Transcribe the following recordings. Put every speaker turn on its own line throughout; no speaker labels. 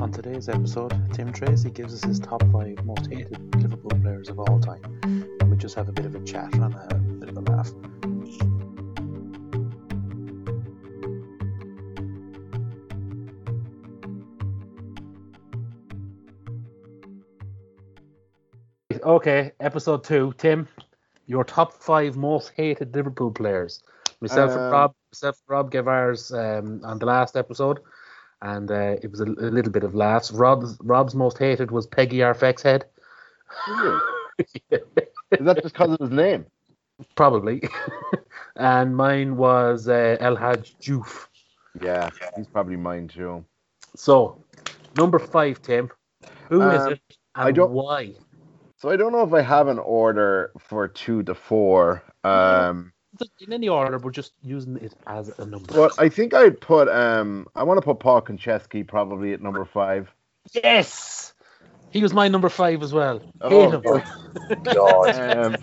On today's episode, Tim Treacy gives us his top five most hated Liverpool players of all time, and we just have a bit of a chat and a bit of a laugh. Okay, episode two. Tim, your top five most hated Liverpool players. Myself and
Uh,
Rob, myself and Rob gave ours um, on the last episode, and uh, it was a, a little bit of laughs. Rob's Rob's most hated was Peggy Arfex head.
Really? Is that just because of his name?
Probably. and mine was uh, El Hadji Diouf.
Yeah, he's probably mine too.
So, number five, Tim. Who is
Um,
it and
I don't-
why?
So I don't know if I have an order for two to four. Um,
In any order, we're just using it as a number.
but I think I'd put um, I want to put Paul Konchesky probably at number five.
Yes! He was my number five as well. Hate
Oh,
him.
God.
Um,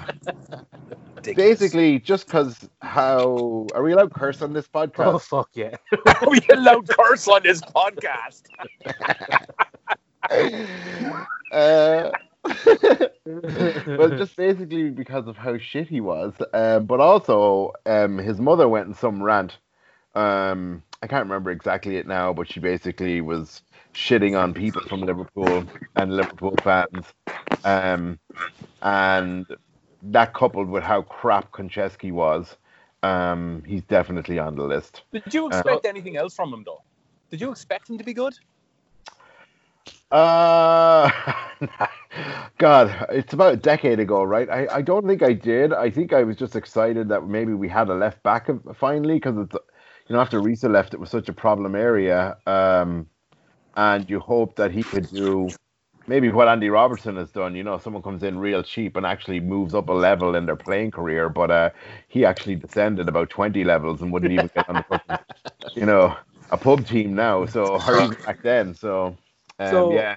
basically, just because how are we allowed curse on this podcast?
Oh, fuck yeah.
Are we allowed curse on this podcast.
uh, well, just basically because of how shit he was, um, but also um, his mother went in some rant. Um, I can't remember exactly it now, but she basically was shitting on people from Liverpool and Liverpool fans, um, and that coupled with how crap Konchesky was, um, he's definitely on the list.
Did you expect anything else from him, though? Did you expect him to be good?
Uh, God, it's about a decade ago, right? I, I don't think I did. I think I was just excited that maybe we had a left back finally because it's, you know, after Riise left, it was such a problem area. Um, and you hope that he could do maybe what Andy Robertson has done. You know, someone comes in real cheap and actually moves up a level in their playing career, but uh, he actually descended about 20 levels and wouldn't even get on the you know, a pub team now. So, back then. So, um,
So-
yeah.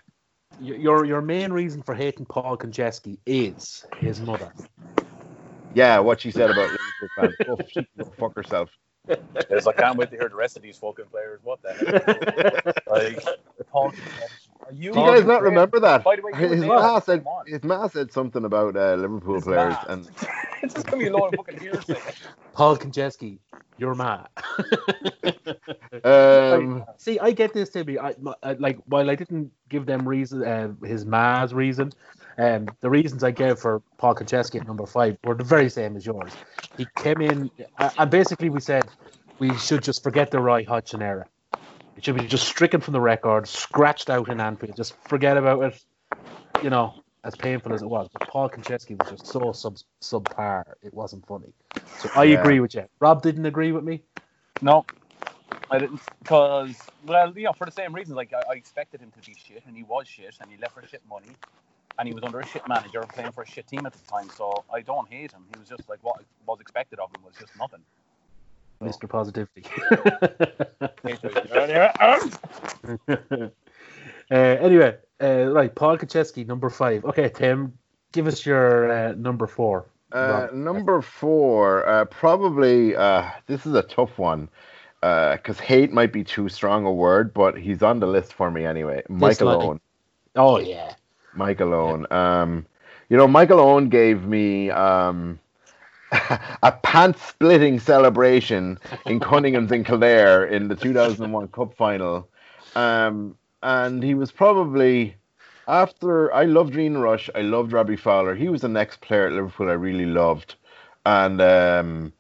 Your your main reason for hating Paul Konchesky is his mother.
Yeah, what she said about Liverpool fans. Oh, she can go fuck herself.
It's like, I can't wait to hear the rest of these fucking players. What the heck? like, Paul, are you?
Do you guys not remember that?
By the way,
his
were
ma said his ma said something about uh, Liverpool
His
players,
ma.
and
it's just gonna be a load of fucking hearsay.
Paul Konchesky, you're mad.
um,
See, I get this, Timmy. I, I like while I didn't give them reason, uh, his ma's reason, um, the reasons I gave for Paul Konchesky at number five were the very same as yours. He came in, uh, and basically we said we should just forget the Roy Hodgson era. It should be just stricken from the record, scratched out in Anfield. Just forget about it. You know, as painful as it was, but Paul Konchesky was just so sub subpar. It wasn't funny. So I
Yeah.
agree with you. Rob didn't agree with me.
No, I didn't. Because, well, you know, for the same reasons, like, I, I expected him to be shit, and he was shit, and he left for shit money, and he was under a shit manager playing for a shit team at the time, so I don't hate him. He was just like, what was expected of him was just nothing.
Mr. Positivity. uh, anyway, uh, right, Paul Konchesky, number five. Okay, Tim, give us your uh, number four.
uh, number four, uh, probably uh, this is a tough one because hate might be too strong a word, but he's on the list for me anyway. Michael
Dislike.
Owen.
Oh yeah,
Michael Owen. Um, you know, Michael Owen gave me um, a pants splitting celebration in Cunningham's in Kildare in the 2001 Cup final. Um, and he was probably, after I loved Ian Rush, I loved Robbie Fowler. He was the next player at Liverpool I really loved. And um,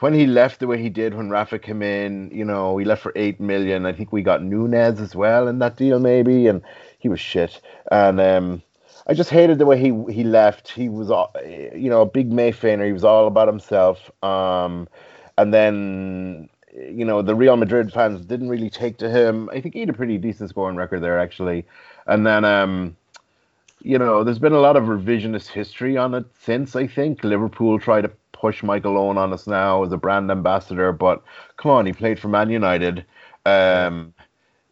when he left the way he did, when Rafa came in, you know, he left for 8 million. I think we got Nunez as well in that deal, maybe. And he was shit. And um, I just hated the way he he left. He was, all- you know, a big Mayfainer. He was all about himself. Um, and then, you know, the Real Madrid fans didn't really take to him. I think he had a pretty decent scoring record there, actually. And then, um, you know, there's been a lot of revisionist history on it since. I think Liverpool tried to push Michael Owen on us now as a brand ambassador, but come on, he played for Man United. Um,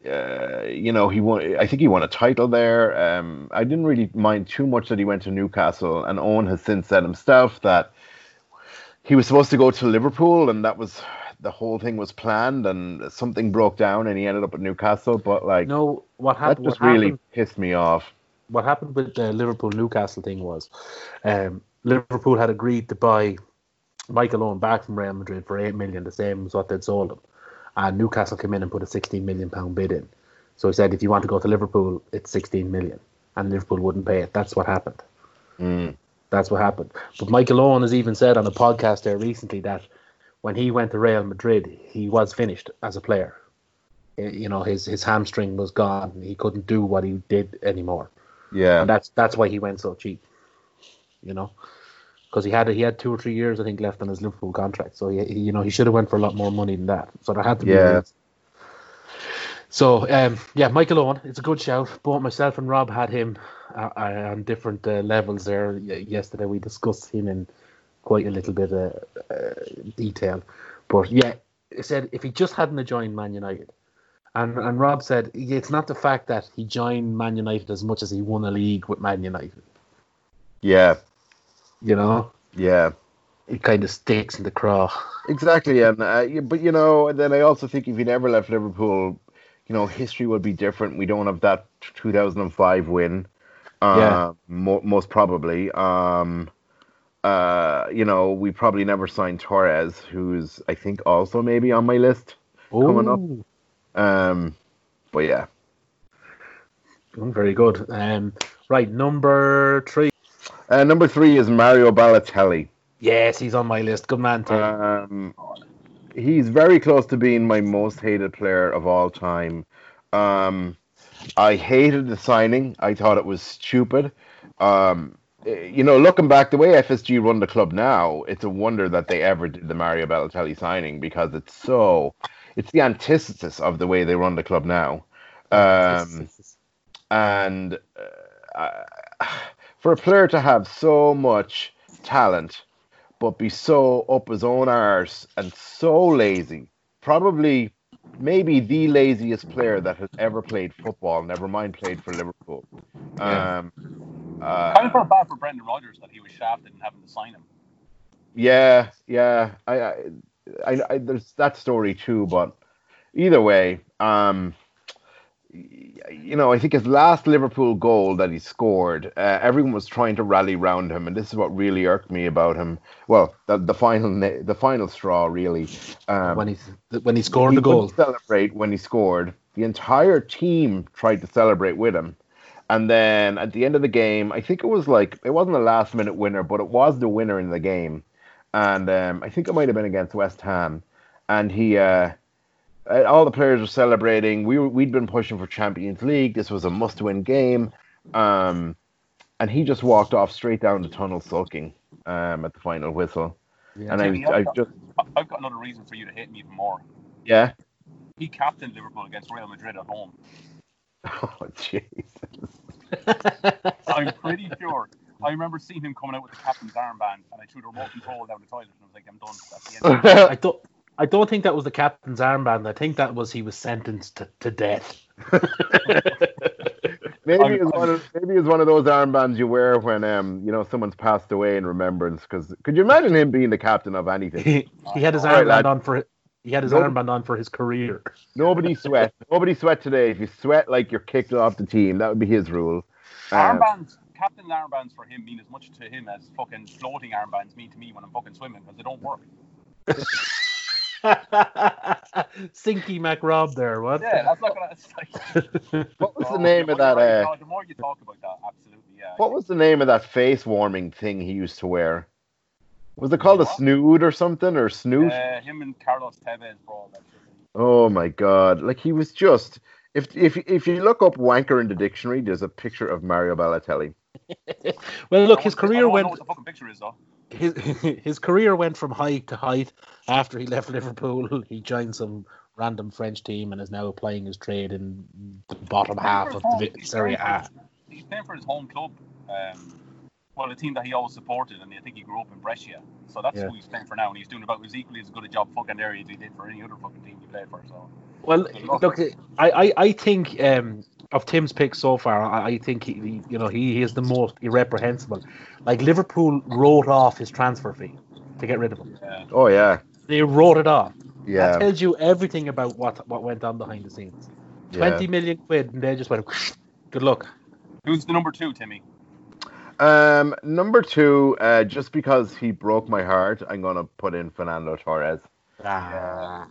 uh, you know, he won. I think he won a title there. Um, I didn't really mind too much that he went to Newcastle, and Owen has since said himself that he was supposed to go to Liverpool, and that was the whole thing was planned, and something broke down, and he ended up at Newcastle. But like,
No, what happened?
that
just
really
happened,
pissed me off.
what happened with the Liverpool Newcastle thing was, um, Liverpool had agreed to buy Michael Owen back from Real Madrid for eight million, the same as what they'd sold him, and Newcastle came in and put a sixteen million pound bid in. So he said, if you want to go to Liverpool, it's sixteen million, and Liverpool wouldn't pay it. That's what happened.
Mm.
That's what happened. But Michael Owen has even said on a podcast there recently that when he went to Real Madrid, he was finished as a player. Eh, You know, his his hamstring was gone. He couldn't do what he did anymore,
Yeah,
and that's that's why he went so cheap. You know, because he had he had two or three years I think left on his Liverpool contract. So he, he you know he should have went for a lot more money than that. So there had to be.
Yeah.
So um, yeah, Michael Owen, it's a good shout. Both myself and Rob had him uh, uh, on different uh, levels there yesterday. We discussed him in quite a little bit of uh, detail, but yeah, he said if he just hadn't joined Man United, and and Rob said it's not the fact that he joined Man United as much as he won a league with Man United.
yeah,
You know,
yeah.
it kind of sticks in the craw.
Exactly, and uh, but you know, and then I also think if he never left Liverpool, you know, history would be different. We don't have that 2005 win, uh,
Yeah.
mo- most probably. Um, uh, you know, we probably never signed Torres, who's I think also maybe on my list. Coming up. Um, but yeah,
Very good. Um, right, number three.
Uh, number three is Mario Balotelli.
Yes, he's on my list. Good man, Tim.
Um, he's very close to being my most hated player of all time. Um, I hated the signing. I thought it was stupid. Um, eh, you know, looking back, the way FSG run the club now, it's a wonder that they ever did the Mario Balotelli signing because it's so, it's the antithesis of the way they run the club now. Um, and uh, for a player to have so much talent but be so up his own arse and so lazy, probably maybe the laziest player that has ever played football, never mind played for Liverpool.
Yeah.
Um, uh,
Kind of felt bad for Brendan Rodgers that he was shafted and having to sign him.
Yeah, yeah. I, I, I, I, there's that story too, but either way, um, y- you know, I think his last Liverpool goal that he scored, uh, everyone was trying to rally round him, and this is what really irked me about him. Well, the, the final, the final straw, really. Um,
when he when he scored
he
the goal.
celebrate when he scored. The entire team tried to celebrate with him. And then at the end of the game, I think it was like it wasn't a last minute winner, but it was the winner in the game. And um, I think it might have been against West Ham. And he, uh, all the players were celebrating. We were, we'd been pushing for Champions League. This was a must-win game. Um, and he just walked off straight down the tunnel, sulking um, at the final whistle.
Yeah.
And I,
Jimmy,
I
I've got-
just,
I- I've got another reason for you to hate me even more.
yeah.
He captained Liverpool against Real Madrid at home.
Oh, Jesus!
I'm pretty sure. I remember seeing him coming out with the captain's armband, and I threw the remote control down the toilet, and I was like, I'm done. That's the end. of it.
I don't. I don't think that was the captain's armband. I think that was he was sentenced to, to death.
Maybe
I'm-
it's one of maybe it's one of those armbands you wear when um you know someone's passed away in remembrance. Because could you imagine him being the captain of anything?
He, he had his
All right,
armband
lad.
on for he had his
Nope.
armband on for his career.
Nobody sweat. Nobody sweat today. If you sweat like you're kicked off the team, that would be his rule. Um,
Armbands, captain's armbands for him mean as much to him as fucking floating armbands mean to me when I'm fucking swimming because they don't work.
Sinky MacRob there, what?
Yeah, that's not gonna. Like,
what was the
Oh,
name
the
of that?
you
Uh,
no, the more you talk about that, absolutely, yeah.
what was the name of that face warming thing he used to wear? Was it called a snood or something or snoot?
Uh, him and Carlos Tevez brawl that.
Oh my god! Like he was just. If if if you look up wanker in the dictionary, there's a picture of Mario Balotelli.
Well, look,
I
his
don't- I
career
don't
went
know what the fucking picture is though.
His his career went from height to height after he left Liverpool. He joined some random French team and is now playing his trade in the bottom half of the Serie A.
He's playing for his home club. Um, well, a team that he always supported, and I think he grew up in Brescia. So that's
Yeah.
who he's playing for now, and he's doing about as equally as good a job fucking there as he did for any other fucking team he played for. So
Well, look, I, I, I think um, of Tim's picks so far, I, I think he, he- you know he he is the most irreprehensible. Like Liverpool wrote off his transfer fee. to get rid of him.
Yeah.
Oh yeah,
They wrote it off. That
yeah,
tells you everything about what what went on behind the scenes. Twenty
yeah.
million quid, and they just went. Good luck.
Who's the number two, Timmy?
Um, number two, uh, just because he broke my heart, I'm gonna put in Fernando Torres.
Ah,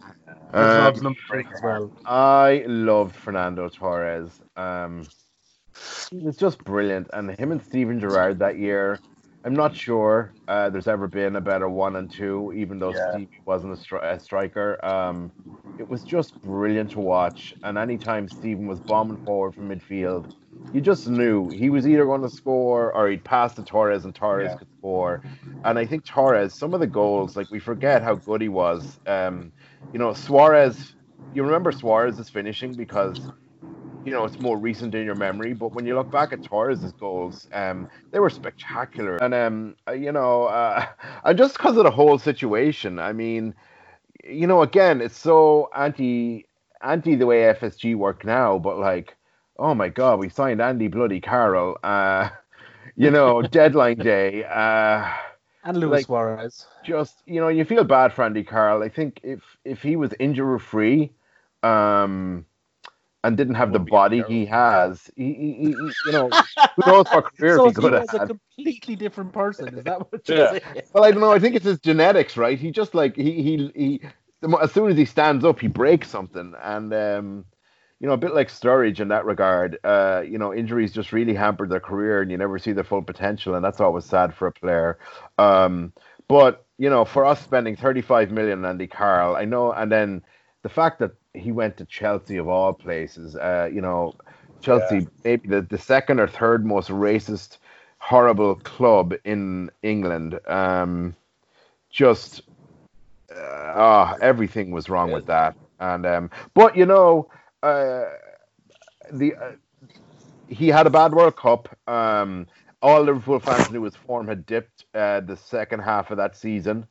Um,
number three as well.
I loved Fernando Torres. Um, he was just brilliant, and him and Steven Gerrard that year. I'm not sure uh, there's ever been a better one and two, even though
Yeah.
Steve wasn't a, stri- a striker. Um, it was just brilliant to watch, and anytime Steven was bombing forward from midfield, you just knew he was either going to score or he'd pass to Torres, and Torres
Yeah.
could score. And I think Torres, some of the goals, like we forget how good he was. Um, you know, Suarez, you remember Suarez's finishing because you know it's more recent in your memory. But when you look back at Torres's goals, um, they were spectacular. And um, uh, you know, uh, and just because of the whole situation, I mean, you know, again, it's so anti anti the way FSG work now. But like, oh my God, we signed Andy Bloody Carroll. Uh, you know, deadline day. Uh,
And Luis
like-
Suarez.
just you know you feel bad for Andy Carroll. I think if if he was injury free, um, and didn't have the body he has, he, he, he he- you know who knows what career
so
he could
he
have
was a completely different person. Is that what you're
Yeah.
saying?
Well, I don't know. I think it's his genetics, right? He just like he he he. the As soon as he stands up, he breaks something, and um, you know, a bit like Sturridge in that regard. Uh, you know, injuries just really hampered their career, and you never see their full potential, and that's always sad for a player. Um, but you know, for us spending 35 million on Andy Carroll, I know, and then the fact that he went to Chelsea of all places, uh, you know, Chelsea maybe the, the second or third most racist, horrible club in England. Um, just uh, ah, everything was wrong with that, and um, but you know, uh, the uh, he had a bad World Cup. Um, all Liverpool fans knew his form had dipped uh, the second half of that season.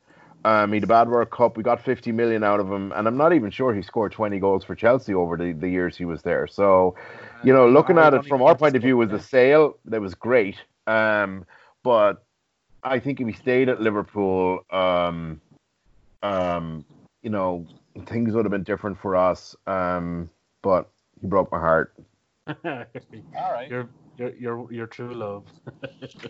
Um, he had a bad World Cup. We got 50 million out of him, and I'm not even sure he scored 20 goals for Chelsea over the, the years he was there. So, you know, looking at it from our point of view, was a sale that was great. Um, but I think if he stayed at Liverpool, um, um, you know, things would have been different for us. Um, but he broke my heart.
that.
All right.
your, your, your, your true love.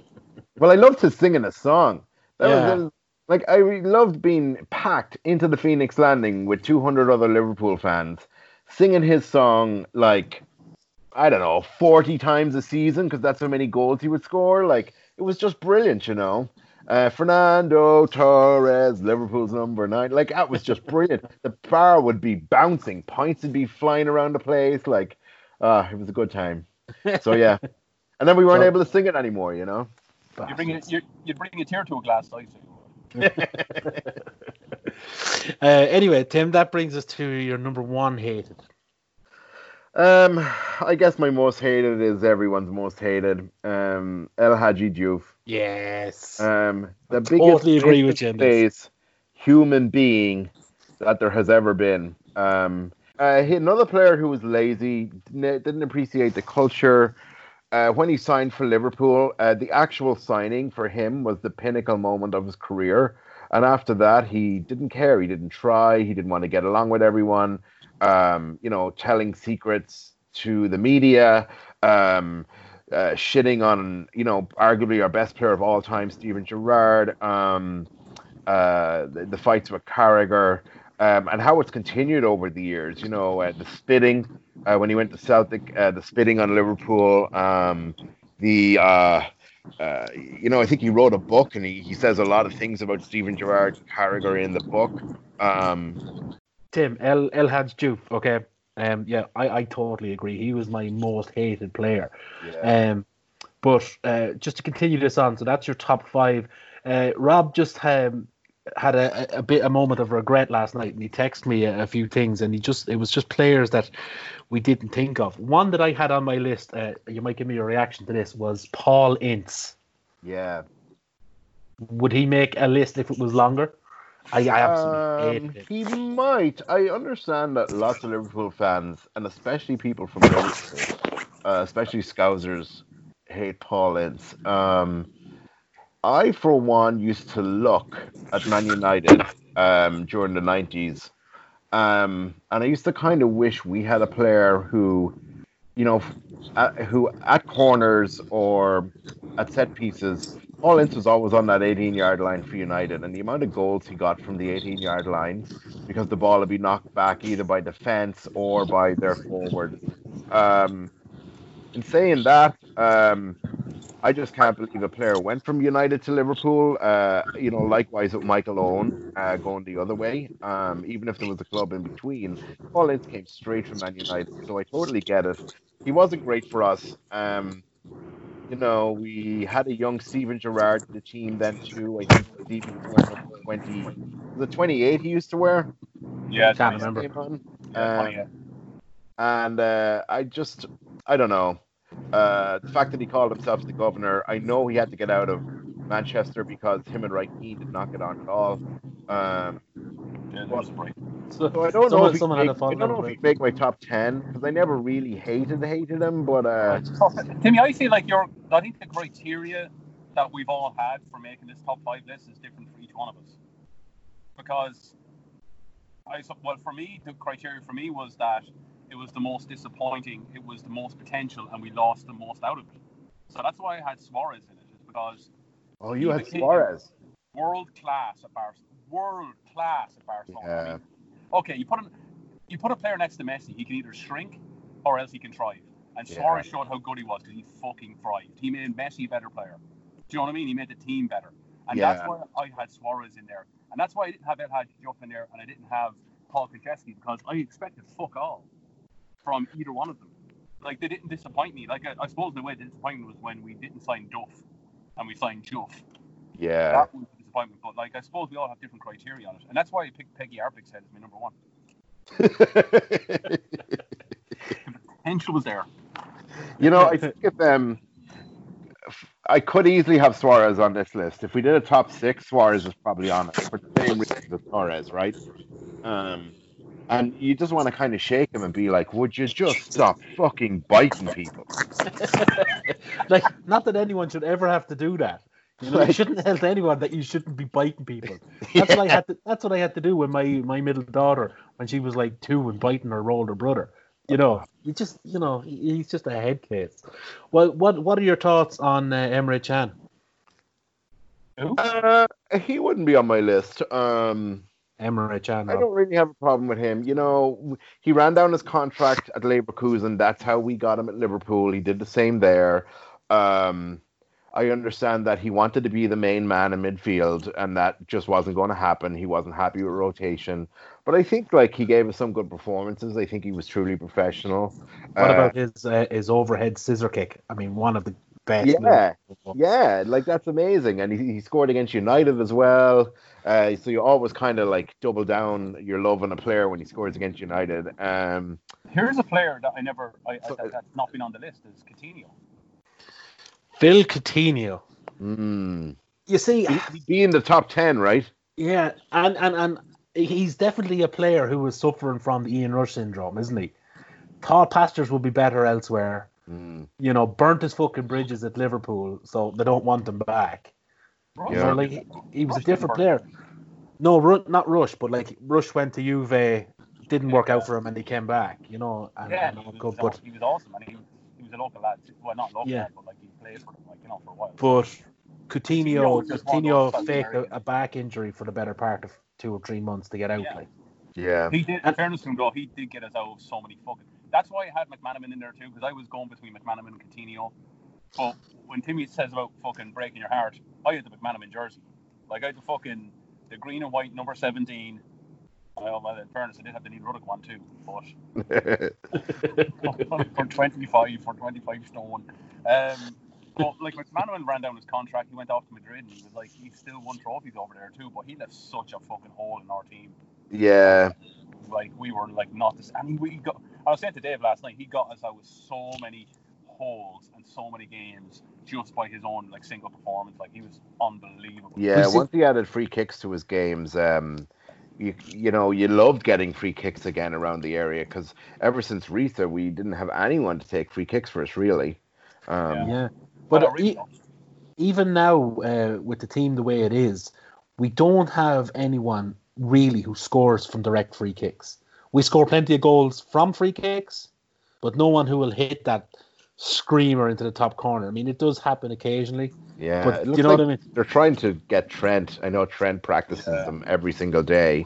Well, I loved his singing a song. That
Yeah.
was like I loved being packed into the Phoenix Landing with 200 other Liverpool fans singing his song like I don't know 40 times a season because that's how many goals he would score. Like it was just brilliant, you know. Uh, Fernando Torres, Liverpool's number nine. Like that was just brilliant. the bar would be bouncing, points would be flying around the place. Like, uh, it was a good time. So yeah, and then we weren't
So-
able to sing it anymore, you know.
You bring it. You bring a tear to a glass eye. so-
Uh, anyway, Tim, that brings us to your number one hated.
Um, I guess my most hated is everyone's most hated. Um, El Hadji Diouf.
Yes.
Um, the biggest
totally agree with you
face human being that there has ever been. Um, uh, another player who was lazy, didn't appreciate the culture. Uh, when he signed for Liverpool, uh, the actual signing for him was the pinnacle moment of his career. And after that, he didn't care. He didn't try. He didn't want to get along with everyone. Um, you know, telling secrets to the media, um, uh, shitting on, you know, arguably our best player of all time, Steven Gerrard. Um, uh, the, the fights with Carragher, um, and how it's continued over the years. You know, uh, the spitting uh, when he went to Celtic, uh, the spitting on Liverpool, um, the uh, uh, you know, I think he wrote a book and he, he says a lot of things about Steven Gerrard, Carragher in the book. Um,
Tim, El El Hadj okay. Um, yeah, I, I totally agree. He was my most hated player. Um, but uh, just to continue this on, so that's your top five. Uh, Rob just um, had a, a bit a moment of regret last night, and he texted me a, a few things, and he just it was just players that we didn't think of. One that I had on my list, uh, you might give me your reaction to this, was Paul Ince.
yeah.
Would he make a list if it was longer? I, I absolutely
Um,
hated
he might. I understand that lots of Liverpool fans, and especially people from Liverpool, uh, especially Scousers, hate Paul Ince. Um, I, for one, used to look at Man United um, during the 90s. Um, and I used to kind of wish we had a player who, you know, at, who at corners or at set pieces, Paul Ince was always on that 18 yard line for United. And the amount of goals he got from the 18 yard line because the ball would be knocked back either by defense or by their forward. Um, in saying that, um, I just can't believe a player went from United to Liverpool. Uh, you know, likewise with Michael Owen uh, going the other way. Um, even if there was a club in between, Paul Ince came straight from Man United, so I totally get it. He wasn't great for us. Um, you know, we had a young Steven Gerrard in the team then too. I think Steven was twenty. Was it twenty eight he used to wear?
Yeah,
I
Can't
remember.
Um,
yeah.
and uh, I just, I don't know. Uh, the fact that he called himself the governor, I know he had to get out of Manchester because him and Roy Keane did not get on at all. Um,
Yeah, there was a break.
So,
so I don't know if he'd
someone
make, I don't know if he'd make my top ten because I never really hated hated him, but uh,
Timmy, I feel like you're. I think the criteria that we've all had for making this top five list is different for each one of us. Because I so- well, for me, the criteria for me was that it was the most disappointing, it was the most potential, and we lost the most out of it. So that's why I had Suarez in it, is because
oh, you had Suarez.
world class at Barcelona, world class at Barcelona. I
Yeah.
mean, okay, you put him, you put a player next to Messi, he can either shrink or else he can thrive. And
Yeah.
Suarez showed how good he was because he fucking thrived. He made Messi a better player. Do you know what I mean? He made the team better. And that's why I had Suarez in there. And that's why I didn't have El Hadji Diop in there and I didn't have Paul Konchesky because I expected fuck all from either one of them. Like, they didn't disappoint me. Like, I, I suppose the way they disappointed me was when we didn't sign Duff and we signed Juff.
Yeah,
That was a disappointment. But, like, I suppose we all have different criteria on it. And that's why I picked Peggy Arpig's head as my number one. Potential was there.
you know, I think if um, I could easily have Suarez on this list. If we did a top six, Suarez is probably on it for the same reason as Suarez, right? Um, and you just want to kind of shake him and be like, "Would you just stop fucking biting people?"
like, not that anyone should ever have to do that. You know, you shouldn't tell anyone that you shouldn't be biting people. That's what I had to. That's what I had to do with my my middle daughter when she was like two and biting her older brother. You know, you just you know he's just a head case. Well, what what are your thoughts on uh, Emre
Can?
Uh, he wouldn't be on my list. Um,
Emre Can.
I don't really have a problem with him. You know, he ran down his contract at Leverkusen. That's how we got him at Liverpool. He did the same there. Um, I understand that he wanted to be the main man in midfield, and that just wasn't going to happen. He wasn't happy with rotation, but I think like he gave us some good performances. I think he was truly professional.
What
Uh,
about his uh, his overhead scissor kick? I mean, one of the best.
Yeah. Yeah, like that's amazing, and he, he scored against United as well. Uh, so you always kind of like double down your love on a player when he scores against United. Um,
Here's a player that I never, I, I,
So-
that, that's not been on the list is Coutinho.
Phil Coutinho.
mm,
You see,
he- he'd be in the top ten, right?
Yeah, and, and and he's definitely a player who is suffering from the Ian Rush syndrome, isn't he? Thought pastures would be better elsewhere.
Mm,
You know, burnt his fucking bridges at Liverpool, so they don't want him back.
Rush.
Yeah.
like he, he was a
Rush didn't
different player. No, Ru- not Rush, but like Rush went to Juve, didn't work out for him, and he came back. You know, and,
Yeah,
and
he was,
good, but
he was awesome, and he, he was a local lad. too. Well, not local,
Yeah.
lad, but like he played for them, like you know, for a while.
but
Coutinho
Coutinho,
was just one of those
Coutinho faked a, a back injury for the better part of two or three months to get out.
Yeah.
Like,
yeah,
He did. In
And-
fairness to him, though, he did get us out of so many fucking. That's why I had McManaman in there too, because I was going between McManaman and Coutinho. But when Timmy says about fucking breaking your heart, I had the McManaman jersey. Like I had the fucking the green and white number seventeen. Well, well, in fairness, I did have the Neil Ruddock one too, but for 25 for 25 stone. Um, but like McManaman ran down his contract, he went off to Madrid, and he was like, he still won trophies over there too. But he left such a fucking hole in our team.
yeah,
Like we were like not this, and he, we got. I was saying to Dave last night, he got us out with so many holes and so many games just by his own like single performance. Like he was unbelievable.
yeah.
See-
Once he added free kicks to his games, um, you you know you loved getting free kicks again around the area because ever since Rita, we didn't have anyone to take free kicks for us really. Um,
yeah.
But
But
uh,
he,
Rizzo,
even now uh, with the team the way it is, we don't have anyone really who scores from direct free kicks. We score plenty of goals from free kicks, but no one who will hit that screamer into the top corner. I mean, it does happen occasionally.
Yeah,
But
it
you know
like
what I mean?
They're trying to get Trent. I know Trent practices
Yeah.
them every single day.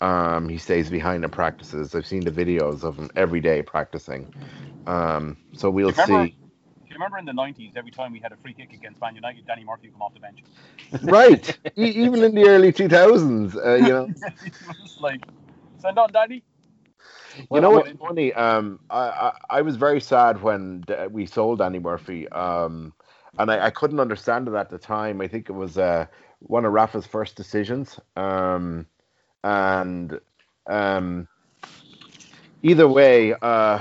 Um, he stays behind in practices. I've seen the videos of him every day practicing. Um, so we'll
Remember-
see.
Do you remember in the 90s, every time we had a free kick against Man United, Danny Murphy would come off the bench?
right, e- even in the early 2000s, uh, you know.
like, send on Danny.
You know what's funny? Um, I, I, I was very sad when we sold Danny Murphy. Um, and I, I couldn't understand it at the time. I think it was uh, one of Rafa's first decisions. Um, and um, either way, uh,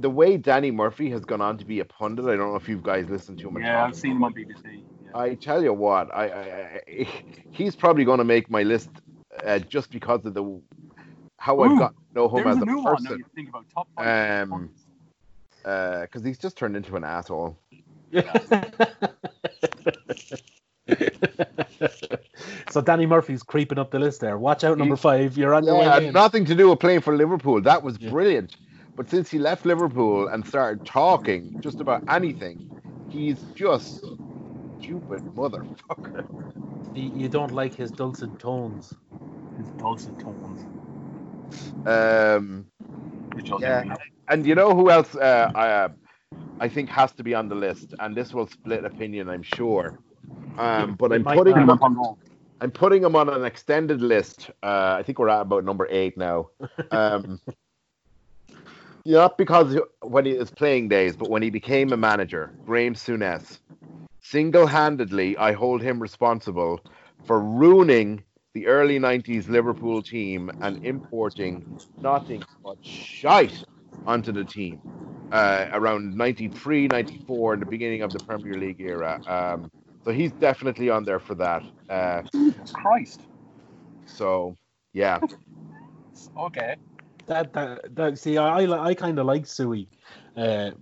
the way Danny Murphy has gone on to be a pundit, I don't know if you guys listened to him.
Yeah. I've seen him on BBC. Yeah.
I tell you what, I, I, I he's probably going to make my list uh, just because of the how I've got to know him as
a
a
new one.
Person.
you think about top.
Um, because he's just turned into an asshole.
so Danny Murphy's creeping up the list there. Watch out, number five. You're on your
Yeah,
way
had
in.
nothing to do with playing for Liverpool. That was
Yeah.
brilliant. But since he left Liverpool and started talking just about anything, he's just stupid motherfucker.
You you don't like his dulcet tones.
His dulcet tones.
Um, Yeah. and you know who else uh, I, uh, I think has to be on the list, and this will split opinion, I'm sure. Um, but I'm putting him on,
I'm.
Putting him on an extended list. Uh, I think we're at about number eight now. Um, not because when he was playing days, but when he became a manager, Graeme Souness. Single-handedly, I hold him responsible for ruining the early 90s Liverpool team and importing nothing but shite onto the team uh, around 93, 94, in the beginning of the Premier League era. Um, so he's definitely on there for that. Uh,
Christ.
so, yeah.
Okay.
That that, that see, I I, I kind of like Suey, uh,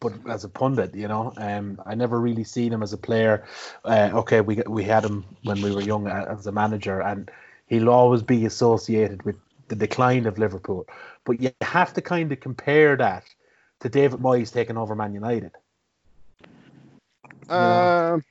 but as a pundit, you know, um, I never really seen him as a player. Uh, okay, we we had him when we were young as a manager, and he'll always be associated with the decline of Liverpool. But you have to kind of compare that to David Moyes taking over Man United.
Um,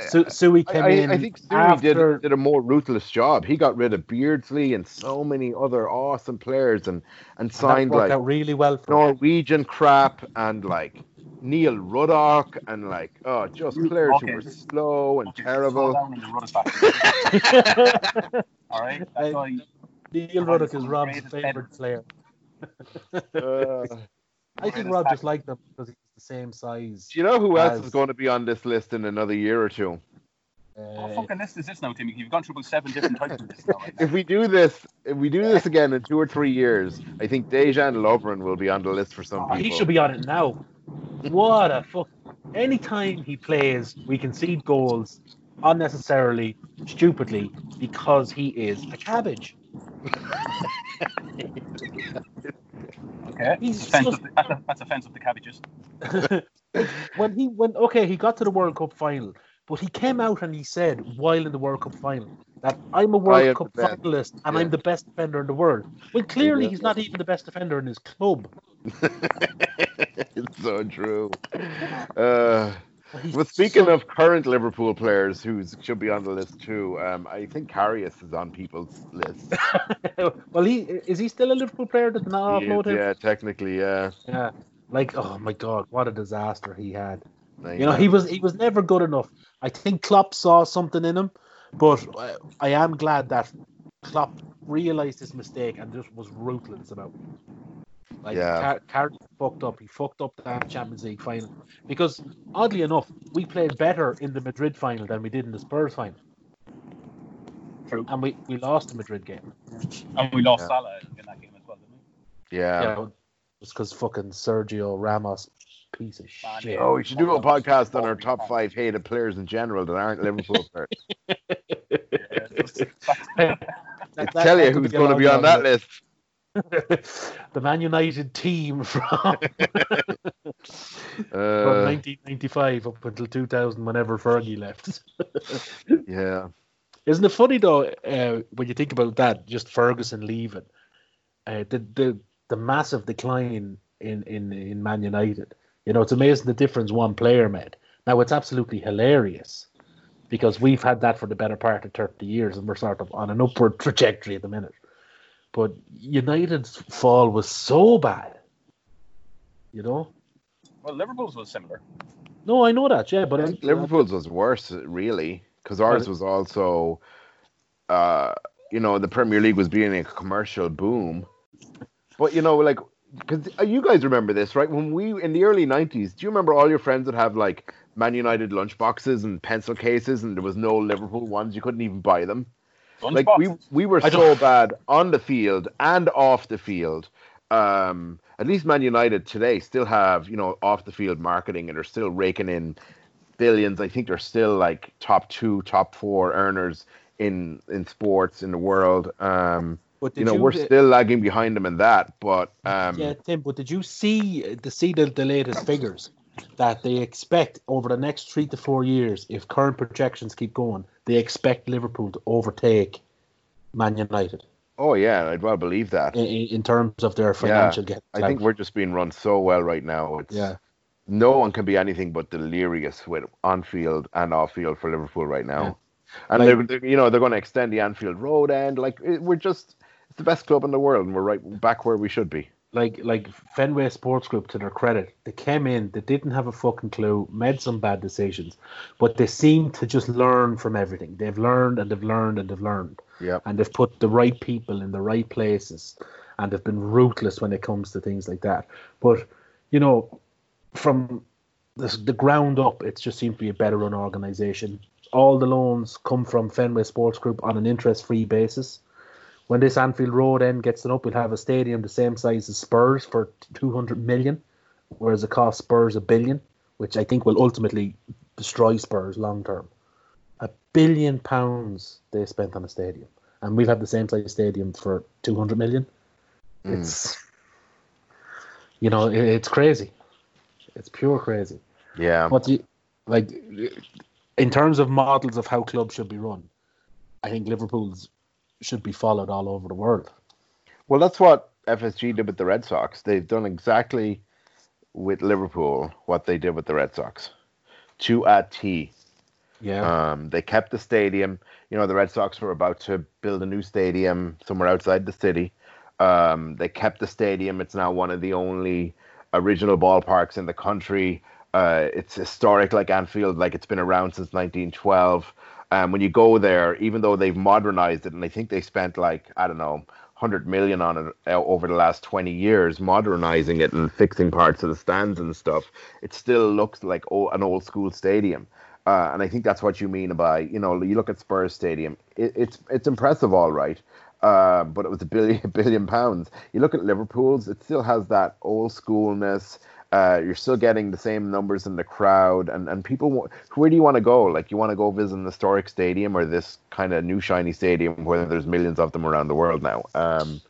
Su- Suey came
I,
in.
I think Stewie
after,
did, did a more ruthless job. He got rid of Beardsley and so many other awesome players and, and
and
signed
worked
like
out really well for him.
Norwegian crap and like Neil Ruddock and like oh just players
Okay.
who were slow and
Okay,
terrible.
Slow down and run us back. All right. That's
Hey,
why.
Neil Ruddock is Rob's favorite player.
Uh,
I think Rob just liked them because he's the same size.
do you know who else
As-
is going to be on this list in another year or two?
What
Uh,
fucking list is this now, Timmy? You've gone through about seven different types of lists now. Right?
If we do this, if we do this again in two or three years, I think Dejan Lovren will be on the list for some
oh,
people.
he should be on it now. What a fuck! Anytime he plays, we concede goals unnecessarily, stupidly, because he is a cabbage.
Okay.
He's
Offensive,
so-
that's, a, that's offensive to cabbages.
when he went, okay, he got to the World Cup final, but he came out and he said while in the World Cup final that I'm a World Cup finalist and
Yeah.
I'm the best defender in the world. Well, clearly he's not even the best defender in his club.
it's so true. Uh, well, speaking
so-
of current Liverpool players who should be on the list too, um, I think Karius is on people's list.
well, he is he still a Liverpool player? Did not
He
offload
is,
him?
yeah, technically, yeah.
Yeah. Like, oh my god, what a disaster he had.
I
You know, he was he was never good enough. I think Klopp saw something in him, but uh, I am glad that Klopp realized his mistake and just was ruthless about it. Like,
Yeah.
Car- Karius fucked up. He fucked up that Champions League final because, oddly enough, we played better in the Madrid final than we did in the Spurs final,
True.
and we, we lost the Madrid game.
And we lost
Yeah.
Salah in that game as well, didn't we?
yeah.
Yeah, just because fucking Sergio Ramos, piece of shit.
Oh, we should do a podcast on our top five hated players in general that aren't Liverpool players. I tell you who's going to be on that
list.
list.
the Man United team from From
Uh,
1995 up until 2000, whenever Fergie left.
yeah.
Isn't it funny though uh, when you think about that? Just Ferguson leaving, uh, the the the massive decline in in in Man United. You know, it's amazing the difference one player made. Now it's absolutely hilarious because we've had that for the better part of thirty years, and we're sort of on an upward trajectory at the minute. But United's fall was so bad. You know.
Well, Liverpool's was similar.
No, I know that. Yeah, but
I think Liverpool's was worse, really, because ours was also, uh, you know, the Premier League was being a commercial boom. But you know, like, because you guys remember this, right? When we in the early '90s, do you remember all your friends would have like Man United lunch boxes and pencil cases, and there was no Liverpool ones. You couldn't even buy them. Like we we were so bad on the field and off the field. Um, at least Man United today still have you know off the field marketing, and they're still raking in billions. I think they're still like top two, top four earners in in sports in the world. Um,
but
you know we're
uh,
still lagging behind them in that, but um,
Yeah, Tim, but did you see the see the, the latest figures that they expect over the next three to four years, if current projections keep going, they expect Liverpool to overtake Man United
oh yeah, I'd well believe that.
in, in terms of their financial get.
I think we're just being run so well right now. It's,
yeah,
no one can be anything but delirious with on field and off field for Liverpool right now.
Yeah.
And
Like-
they're, they're you know they're going to extend the Anfield Road end. Like it, we're just it's the best club in the world, and we're right back where we should be.
like like Fenway Sports Group to their credit, they came in, they didn't have a fucking clue, made some bad decisions, but they seem to just learn from everything. They've learned and they've learned and they've learned.
Yep.
and they've put the right people in the right places and they've been ruthless when it comes to things like that but you know from the, the ground up it just seems to be a better run organization all the loans come from fenway sports group on an interest free basis when this anfield road end gets it up we'll have a stadium the same size as spurs for 200 million whereas it costs spurs a billion which i think will ultimately destroy spurs long term a billion pounds they spent on a stadium, and we'll have had the same size stadium for two hundred million.
Mm.
It's you know it, it's crazy, it's pure crazy.
Yeah.
But you like in terms of models of how clubs should be run, I think Liverpool's should be followed all over the world.
Well, that's what FSG did with the Red Sox. They've done exactly with Liverpool what they did with the Red Sox, to a T.
Yeah,
Um, they kept the stadium. You know, the Red Sox were about to build a new stadium somewhere outside the city. Um, they kept the stadium. It's now one of the only original ballparks in the country. Uh, it's historic, like Anfield, like it's been around since 1912. Um, when you go there, even though they've modernized it, and I think they spent like I don't know, 100 million on it uh, over the last 20 years, modernizing it and fixing parts of the stands and stuff, it still looks like an old school stadium. Uh, and I think that's what you mean by you know you look at Spurs Stadium. It, it's it's impressive, all right, uh, but it was a billion pounds. You look at Liverpool's, it still has that old schoolness. Uh, you're still getting the same numbers in the crowd, and and people. Where do you want to go? Like you want to go visit an historic stadium or this kind of new shiny stadium where there's millions of them around the world now. Um,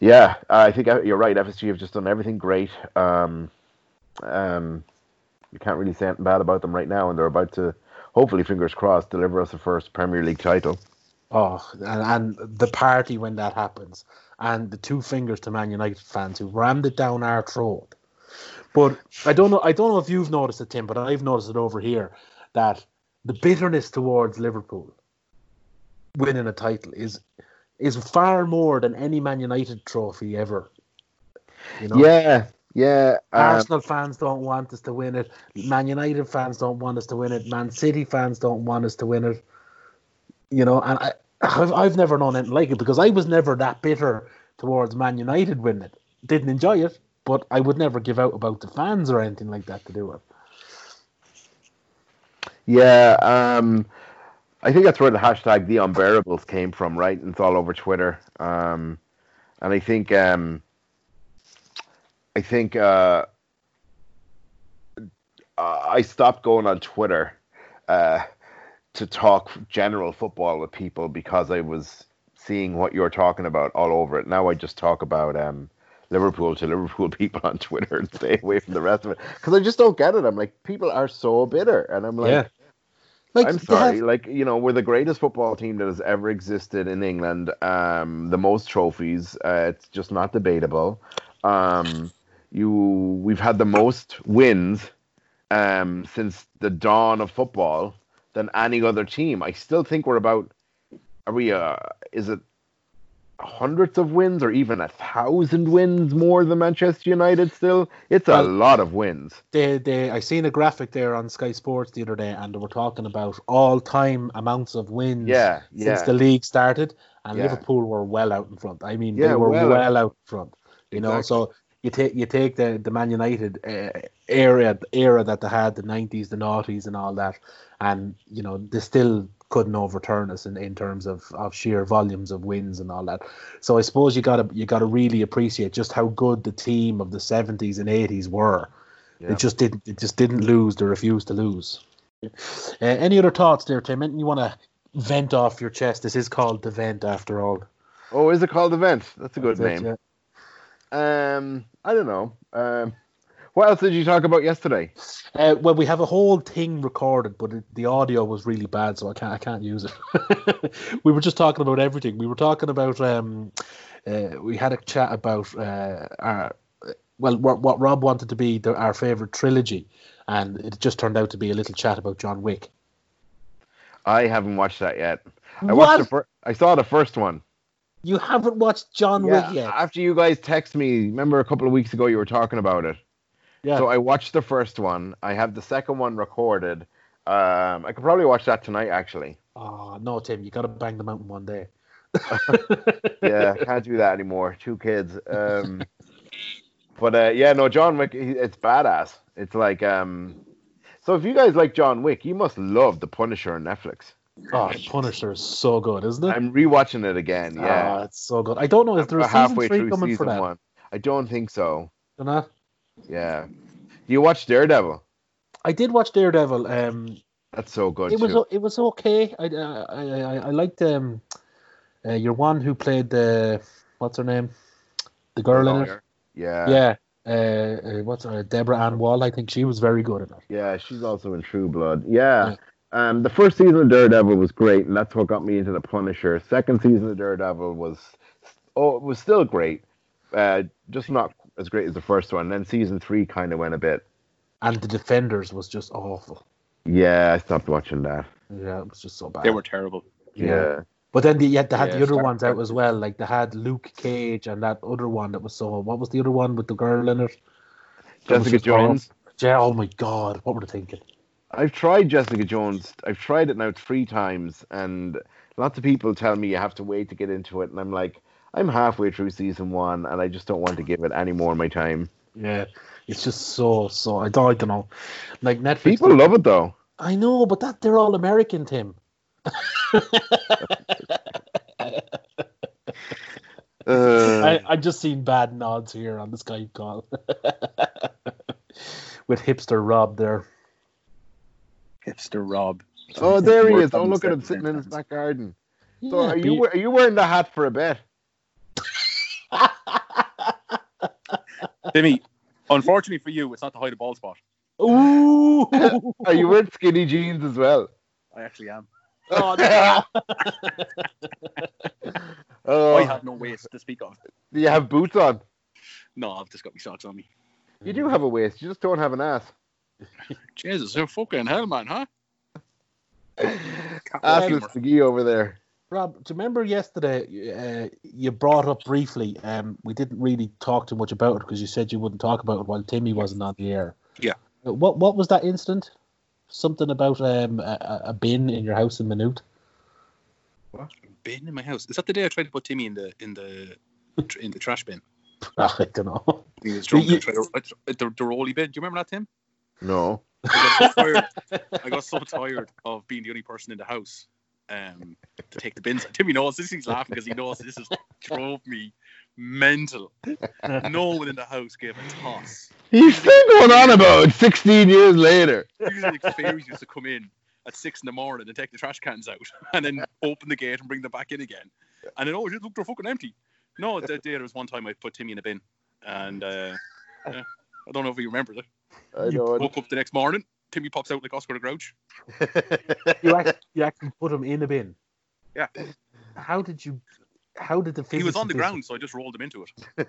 yeah, I think uh, you're right. FSG have just done everything great. Um, um, you can't really say anything bad about them right now, and they're about to, hopefully, fingers crossed, deliver us the first Premier League title.
Oh, and, and the party when that happens, and the two fingers to Man United fans who rammed it down our throat. But I don't know. I don't know if you've noticed it, Tim, but I've noticed it over here that the bitterness towards Liverpool winning a title is is far more than any Man United trophy ever. You know?
Yeah, yeah. Um,
Arsenal fans don't want us to win it. Man United fans don't want us to win it. Man City fans don't want us to win it. You know, and I, I've, I've never known anything like it because I was never that bitter towards Man United winning it. Didn't enjoy it, but I would never give out about the fans or anything like that to do it.
Yeah, um, I think that's where the hashtag the unbearables came from, right? And it's all over Twitter. Um, and I think, um, I think uh, I stopped going on Twitter uh, to talk general football with people because I was seeing what you're talking about all over it. Now I just talk about um, Liverpool to Liverpool people on Twitter and stay away from the rest of it because I just don't get it. I'm like, people are so bitter, and I'm like,
yeah. Like,
I'm sorry,
have-
like you know, we're the greatest football team that has ever existed in England. Um, the most trophies. Uh, it's just not debatable. Um, you, we've had the most wins um, since the dawn of football than any other team. I still think we're about. Are we? Uh, is it hundreds of wins or even a thousand wins more than Manchester United? Still, it's a
Well-
lot of wins.
they, they, I seen a graphic there on Sky Sports the other day, and they were talking about all-time amounts of wins
Yeah,
since
yeah.
the league started, and
Yeah.
Liverpool were well out in front. I mean,
Yeah,
they were
well
well,
out.
out in front. You know,
Exactly.
so you take you take the the Man United uh, era era that they had, the nineties, the noughties, and all that, and you know they still couldn't overturn us in, in terms of, of sheer volumes of wins and all that. So I suppose you gotta you gotta really appreciate just how good the team of the seventies and eighties were.
Yeah.
It just didn't it just didn't lose. They refused to lose. Uh, any other thoughts there, Tim? Anything you want to vent off your chest? This is called the vent after all.
Oh, is it called the vent? That's a good
That's it,
name.
yeah.
Um, I don't know. Um, what else did you talk about yesterday?
Uh, well, we have a whole thing recorded, but it, the audio was really bad, so I can't I can't use it. we were just talking about everything. We were talking about um, uh, we had a chat about uh, our well, what, what Rob wanted to be the, our favorite trilogy, and it just turned out to be a little chat about John Wick.
I haven't watched that yet. I watched the fir- I saw the first one.
You haven't watched John
Yeah,
Wick yet?
after you guys text me, remember a couple of weeks ago you were talking about it.
Yeah.
So I watched the first one. I have the second one recorded. Um, I could probably watch that tonight actually.
Oh no, Tim, you got to bang them out in one day.
Yeah, can't do that anymore. Two kids. Um, but uh, yeah, no, John Wick. It's badass. It's like um. So if you guys like John Wick, you must love The Punisher on Netflix.
Oh, Punisher is so good, isn't it?
I'm rewatching it again. Yeah,
Oh, it's so good. I don't know if there's season
halfway through
coming
season
for that.
one. I don't think so.
You know?
Yeah. Do you watch Daredevil?
I did watch Daredevil. Um,
That's so good
it was
too.
o- it was okay. I uh, I I, I liked um, uh, your one who played the what's her name, the girl in it.
Yeah.
Yeah. Uh, uh, what's her Deborah Ann Woll? I think she was very good in it.
Yeah, she's also in True Blood. Yeah. Um, the first season of Daredevil was great, and that's what got me into the Punisher. Second season of Daredevil was, oh, it was still great, uh, just not as great as the first one. Then season three kind of went a bit.
And the Defenders was just awful.
Yeah, I stopped watching that.
Yeah, it was just so bad.
They were terrible.
Yeah,
But then the, yeah, they had
Yeah,
the other ones out as well. Like they had Luke Cage and that other one that was so. What was the other one with the girl in it?
Jessica. Jones.
Yeah. Oh my God, what were they thinking?
I've tried Jessica Jones. I've tried it now three times, and lots of people tell me you have to wait to get into it, and I'm like, I'm halfway through season one, and I just don't want to give it any more of my time.
Yeah, it's just so so. I don't, I don't know. Like Netflix.
People love it though.
I know, but that they're all American, Tim.
Uh,
I I just seen bad nods here on the Skype call with hipster Rob there.
Hipster Rob.
oh, there he is! Oh, look at him sitting in his back garden.
Yeah,
So, are you
be-
are you wearing the hat for a bet?
Timmy, unfortunately for you, it's not to hide a bald spot.
Ooh.
Are you wearing skinny jeans as well?
I actually am.
Oh, no.
oh,
I have no waist to speak of.
do you have boots on?
No, I've just got my socks on me.
You do have a waist. You just don't have an ass.
Jesus, you're fucking hell, man, huh?
Assless McGee over there.
Rob, do you remember yesterday uh, you brought up briefly? Um, we didn't really talk too much about it because you said you wouldn't talk about it while Timmy wasn't on the air.
Yeah.
Uh, What What was that incident? Something about um, a, a bin in your house in Minute.
What bin in my house. Is that the day I tried to put Timmy in the in the in the trash bin?
I don't know.
He was drunk.
You-
I tried to, I the, the rolly bin. Do you remember that, Tim?
No.
I got, so tired, I got so tired of being the only person in the house um, to take the bins. Timmy knows this. He's laughing because he knows this is drove me mental. No one in the house gave a toss.
He's still going on about it 16 years later.
Usually, the fairies used to come in at six in the morning and take the trash cans out and then open the gate and bring them back in again. And then, oh, look, they're fucking empty. No, that day there was one time I put Timmy in a bin and uh, yeah, I don't know if he remembers it.
I know.
Woke up the next morning, Timmy pops out like Oscar the Grouch.
You actually, you actually put him in a bin.
Yeah.
How did you? How did the
He was on the
of this-
ground, so I just rolled him into it.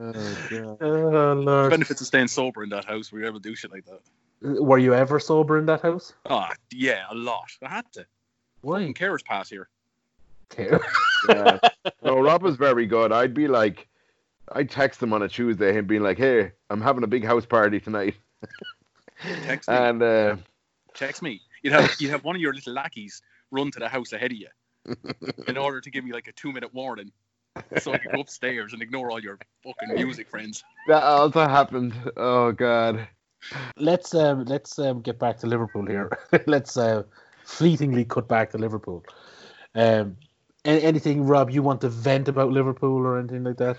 Oh, God.
Oh lord!
Benefits of staying sober in that house. Were you ever do shit like that.
Were you ever sober in that house?
Ah, yeah, a lot. I had to.
Why?
Fucking carers pass here.
care.
Yeah. No, Rob was very good. I'd be like, I'd text him on a Tuesday, him being like, "Hey, I'm having a big house party tonight,"
Text me.
and uh,
Text me. You'd have you'd have one of your little lackeys run to the house ahead of you in order to give me like a two minute warning, so I could go upstairs and ignore all your fucking music friends.
that also happened. Oh God.
let's um, let's um, get back to Liverpool here. let's uh, fleetingly cut back to Liverpool. Um, anything, Rob, you want to vent about Liverpool or anything like that?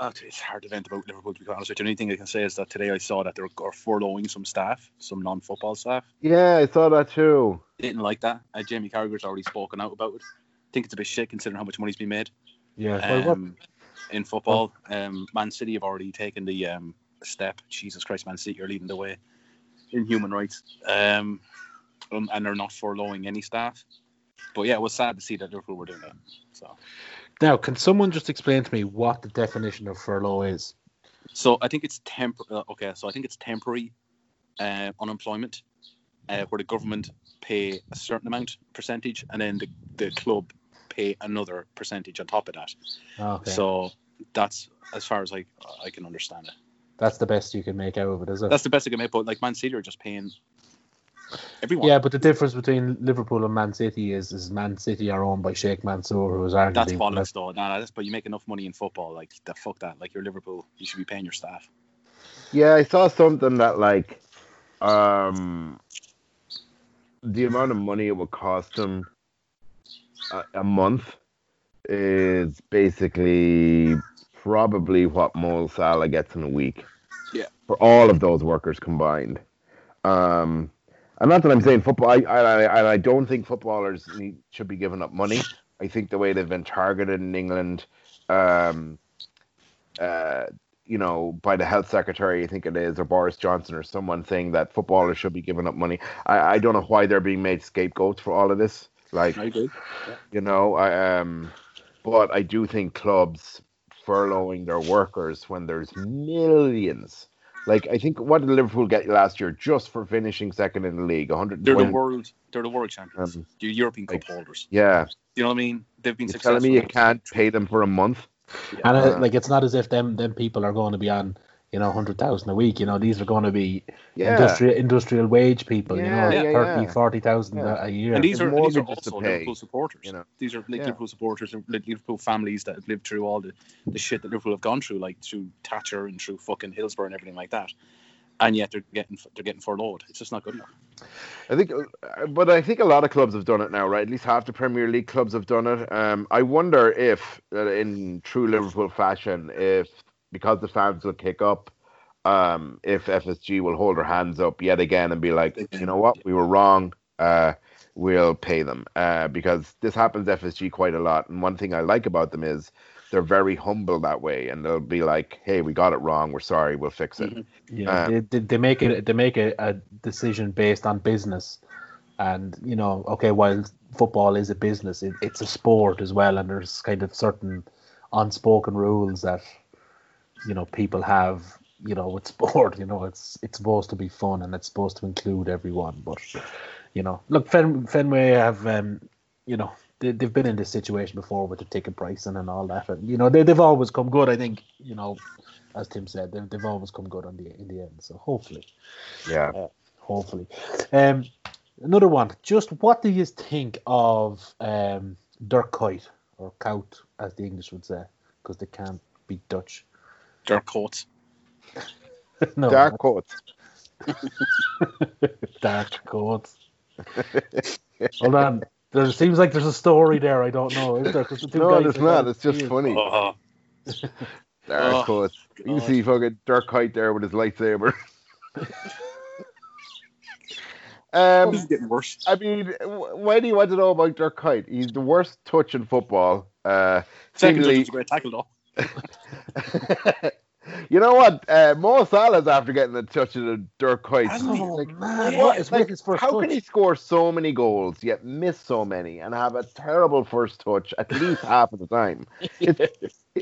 It's hard to vent about Liverpool to be honest with you. The only thing I can say is that today I saw that they're are furloughing some staff, some non-football staff.
Yeah, I saw that too.
Didn't like that. Uh, Jamie Carragher's already spoken out about it. I think it's a bit shit considering how much money's been made.
Yeah.
Um, in football. Um, Man City have already taken the um, step. Jesus Christ, Man City are leading the way in human rights, um, um, and they're not furloughing any staff. But yeah, it was sad to see that Liverpool were doing that. So,
now, can someone just explain to me what the definition of furlough is?
so I think it's tempor- uh, Okay, so I think it's temporary uh, unemployment, uh, where the government pay a certain amount percentage, and then the, the club pay another percentage on top of that.
Okay.
So that's as far as I I can understand it.
That's the best you can make out of it, is it?
That's the best I can make. But like Man City are just paying everyone.
yeah, but the difference between Liverpool and Man City is, is Man City are owned by Sheikh Mansour, who is arguably
that's bollocks though. Nah, that's but you make enough money in football. Like the fuck that. Like you're Liverpool, you should be paying your staff.
Yeah, I saw something that like, um, the amount of money it would cost him a, a month is basically probably what Mo Salah gets in a week.
Yeah.
For all of those workers combined. Um, and not that I'm saying football. I I, I, don't think footballers need, should be giving up money. I think the way they've been targeted in England, um, uh, you know, by the health secretary, I think it is, or Boris Johnson, or someone saying that footballers should be giving up money. I, I don't know why they're being made scapegoats for all of this. Like,
agree.
you know, I um, but I do think clubs furloughing their workers when there's millions. Like I think what did Liverpool get last year just for finishing second in the league? 100.
They're the world. They're the world champions.
Um,
the European Cup
like-
holders.
Yeah,
You know what I mean? They've been
you're
successful.
telling me you can't pay them for a month?
And uh,
Uh,
like, it's not as if them them people are going to be on, you know, hundred thousand a week. You know, these are going to be
Yeah,
industrial industrial wage people.
Yeah,
you know,
yeah.
30, 40,000
Yeah.
a- a year.
And these
There's
are, these are also
pay,
Liverpool supporters.
you know.
These are like
Yeah.
Liverpool supporters, and like Liverpool families that have lived through all the, the shit that Liverpool have gone through, like through Thatcher and through fucking Hillsborough and everything like that. And yet they're getting they're getting furloughed. It's just not good enough.
I think, uh, but I think a lot of clubs have done it now, right? At least half the Premier League clubs have done it. Um, I wonder if, uh, in true Liverpool fashion, if because the fans will kick up, um, if FSG will hold their hands up yet again and be like, you know what, we were wrong. Uh, we'll pay them uh, because this happens FSG quite a lot. And one thing I like about them is they're very humble that way, and they'll be like, "Hey, we got it wrong. We're sorry. We'll fix it."
Mhm.
Yeah, they, they, they make it they make a, a decision based on business, and you know, okay, while football is a business, it, it's a sport as well, and there's kind of certain unspoken rules that you know people have. You know, with sport, you know, it's it's supposed to be fun and it's supposed to include everyone. But you know, look, Fen, Fenway have um, you know. They, they've been in this situation before with the ticket pricing and all that, and you know they, they've always come good. I think you know as Tim said, they've, they've always come good on the in the end. So hopefully,
Yeah.
hopefully. Um, another one. Just what do you think of um, Dirk Kuyt or Kout, as the English would say, because they can't be Dutch.
Dirk Coates.
no,
Dark coats.
dark coats. Hold on. There seems like there's a story there. I don't know. Is there? 'Cause the two
No,
guys
there's not. It's just
serious.
funny.
Oh,
Dark
Oh,
coats. You
God.
see fucking Dirk Kuyt there with his lightsaber. Um,
This is getting worse.
I mean, wh- why do you want to know about Dirk Kuyt? He's the worst touch in football. Uh,
Second touch
seemingly,
was a great tackle though.
You know what? Uh, Mo Salah's after getting a touch of the Dirk Kuyt.
Oh
Like,
man,
yeah,
what is
like,
his first
how
touch?
can he score so many goals yet miss so many and have a terrible first touch at least half of the time? It's,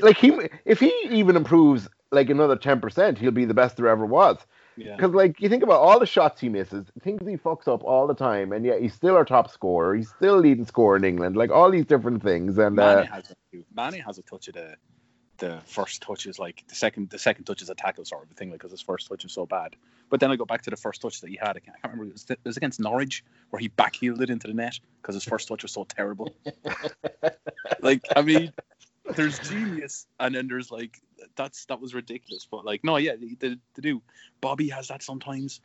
like he, if he even improves like another ten percent, he'll be the best there ever was.
Yeah.
Because like you think about all the shots he misses, things he fucks up all the time, and yet he's still our top scorer. He's still leading scorer in England. Like all these different things, and uh,
has a, Mane has a touch of the the first touch is like the second the second touch is a tackle sort of a thing like because his first touch is so bad. But then I go back to the first touch that he had. I can't, I can't remember. It was, it was against Norwich where he backheeled it into the net because his first touch was so terrible. like I mean, there's genius, and then there's like that's that was ridiculous. But like no, yeah, they, they, they do. Bobby has that sometimes.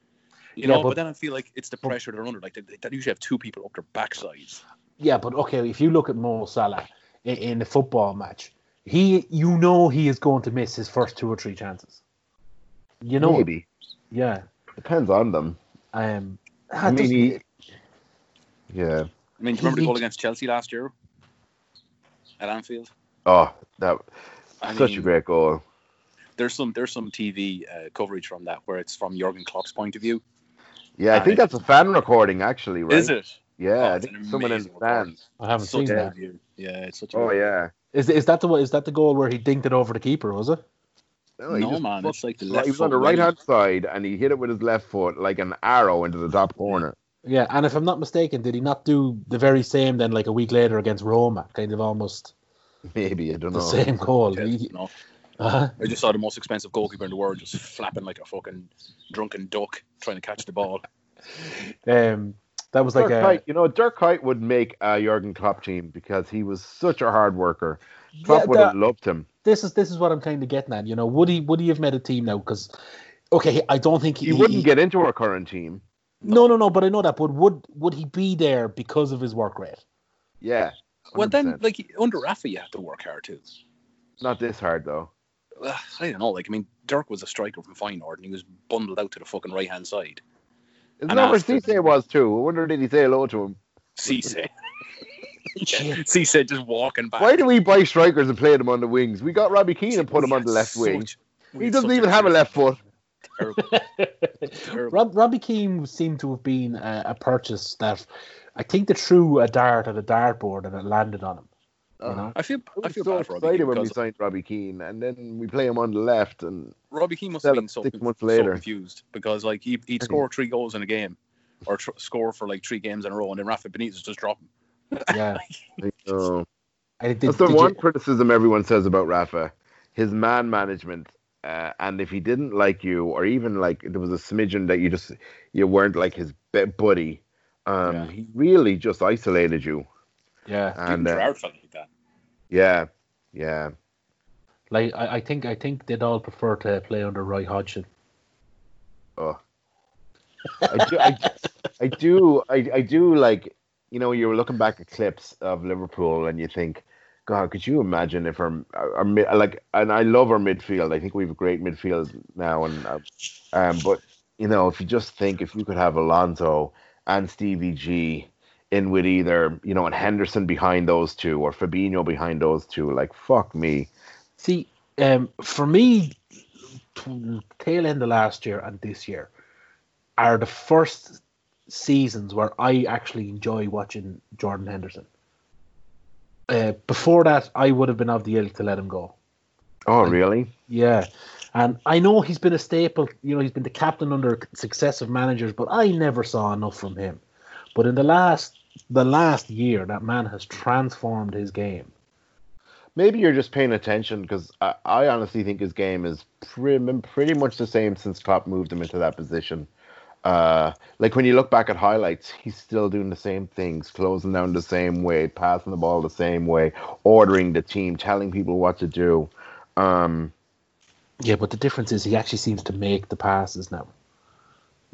You
Yeah,
know,
but-
but, then I feel like it's the pressure they're under. Like they, they usually have two people up their backsides.
Yeah, but okay, if you look at Mo Salah in, in a football match, he you know he is going to miss his first two or three chances. You know,
maybe
yeah.
depends on them.
Um,
I mean, he, yeah.
I mean, do you remember the
He-
goal against Chelsea last year at Anfield?
Oh, that
I
such a great goal.
There's some there's some TV uh, coverage from that where it's from Jurgen Klopp's point of view.
Yeah, I think that's a fan recording actually, right?
Is it?
Yeah,
Oh,
I
it's
think someone in the
amazing
stands.
I haven't
Such
seen
a
that.
view. Yeah, it's such a
Oh yeah.
Is is that the one- is that the goal where he dinked it over the keeper? Was it?
No, he
No
just
man,
fucked-
it's like the left.
he
left
was on the right hand side and he hit it with his left foot like an arrow into the top corner.
Yeah, and if I'm not mistaken, did he not do the very same then like a week later against Roma? Kind of almost
Maybe I don't
the
know.
The same goal.
Yeah,
He-
no.
uh,
I just saw the most expensive goalkeeper in the world just flapping like a fucking drunken duck trying to catch the ball.
um, that was like
Dirk
a
Kuyt, you know, Dirk Kuyt would make a Jurgen Klopp team because he was such a hard worker. Klopp
Yeah,
would have loved him.
this is this is what I'm kind of getting at. You know, would he would he have made a team now? Because okay, I don't think
He, wouldn't get into our current team.
No, no, no. But I know that. But would would he be there because of his work rate?
Yeah.
Well, then like under Rafa, you have to work hard too.
not this hard though.
Ugh, I don't know. Like I mean, Dirk was a striker from Feyenoord and he was bundled out to the fucking right hand side.
Isn't
And
that where Cisse was too? I wonder did he say hello to him?
Cisse. yeah, Cisse just walking back.
Why do we buy strikers and play them on the wings? We got Robbie Keane and put him on the left wing. He doesn't even have a left foot.
Terrible. Terrible.
Rob, Robbie Keane seemed to have been a, a purchase that I think they threw a dart at a dartboard and it landed on him. You know?
I feel
I
I feel
so
bad for Robbie
excited
Keane
when we
because
signed Robbie Keane, and then we play him on the left, and
Robbie Keane must
Sell
have been so,
six
con-
months
so
later.
confused because like he, he'd score three goals in a game or tr- score for like three games in a row and then Rafa Benitez just drop him.
Yeah.
like.
I did,
that's the one
you-
criticism everyone says about Rafa, his man management. Uh, and if he didn't like you, or even like there was a smidgen that you just you weren't like his buddy, um,
Yeah.
he really just isolated you.
yeah.
And
Even
uh,
Gerrard felt like that.
Yeah, yeah,
Like I, I think I think they'd all prefer to play under Roy Hodgson.
oh. I do, I, I do, I, I do like, you know, you were looking back at clips of Liverpool and you think, God, could you imagine if our, our, our like, and I love our midfield. I think we have a great midfield now, and um, but you know, if you just think if you could have Alonso and Stevie G in with either, you know, and Henderson behind those two or Fabinho behind those two, like fuck me.
See, um, for me, tail end of last year and this year are the first seasons where I actually enjoy watching Jordan Henderson. Uh, before that, I would have been of the ilk to let him go.
Oh, really?
Yeah. And I know he's been a staple, you know, he's been the captain under successive managers, but I never saw enough from him. But in the last the last year, that man has transformed his game.
Maybe you're just paying attention because I, I honestly think his game is pretty, pretty much the same since Klopp moved him into that position. Uh, like when you look back at highlights, he's still doing the same things, closing down the same way, passing the ball the same way, ordering the team, telling people what to do. Um,
Yeah, but the difference is he actually seems to make the passes now.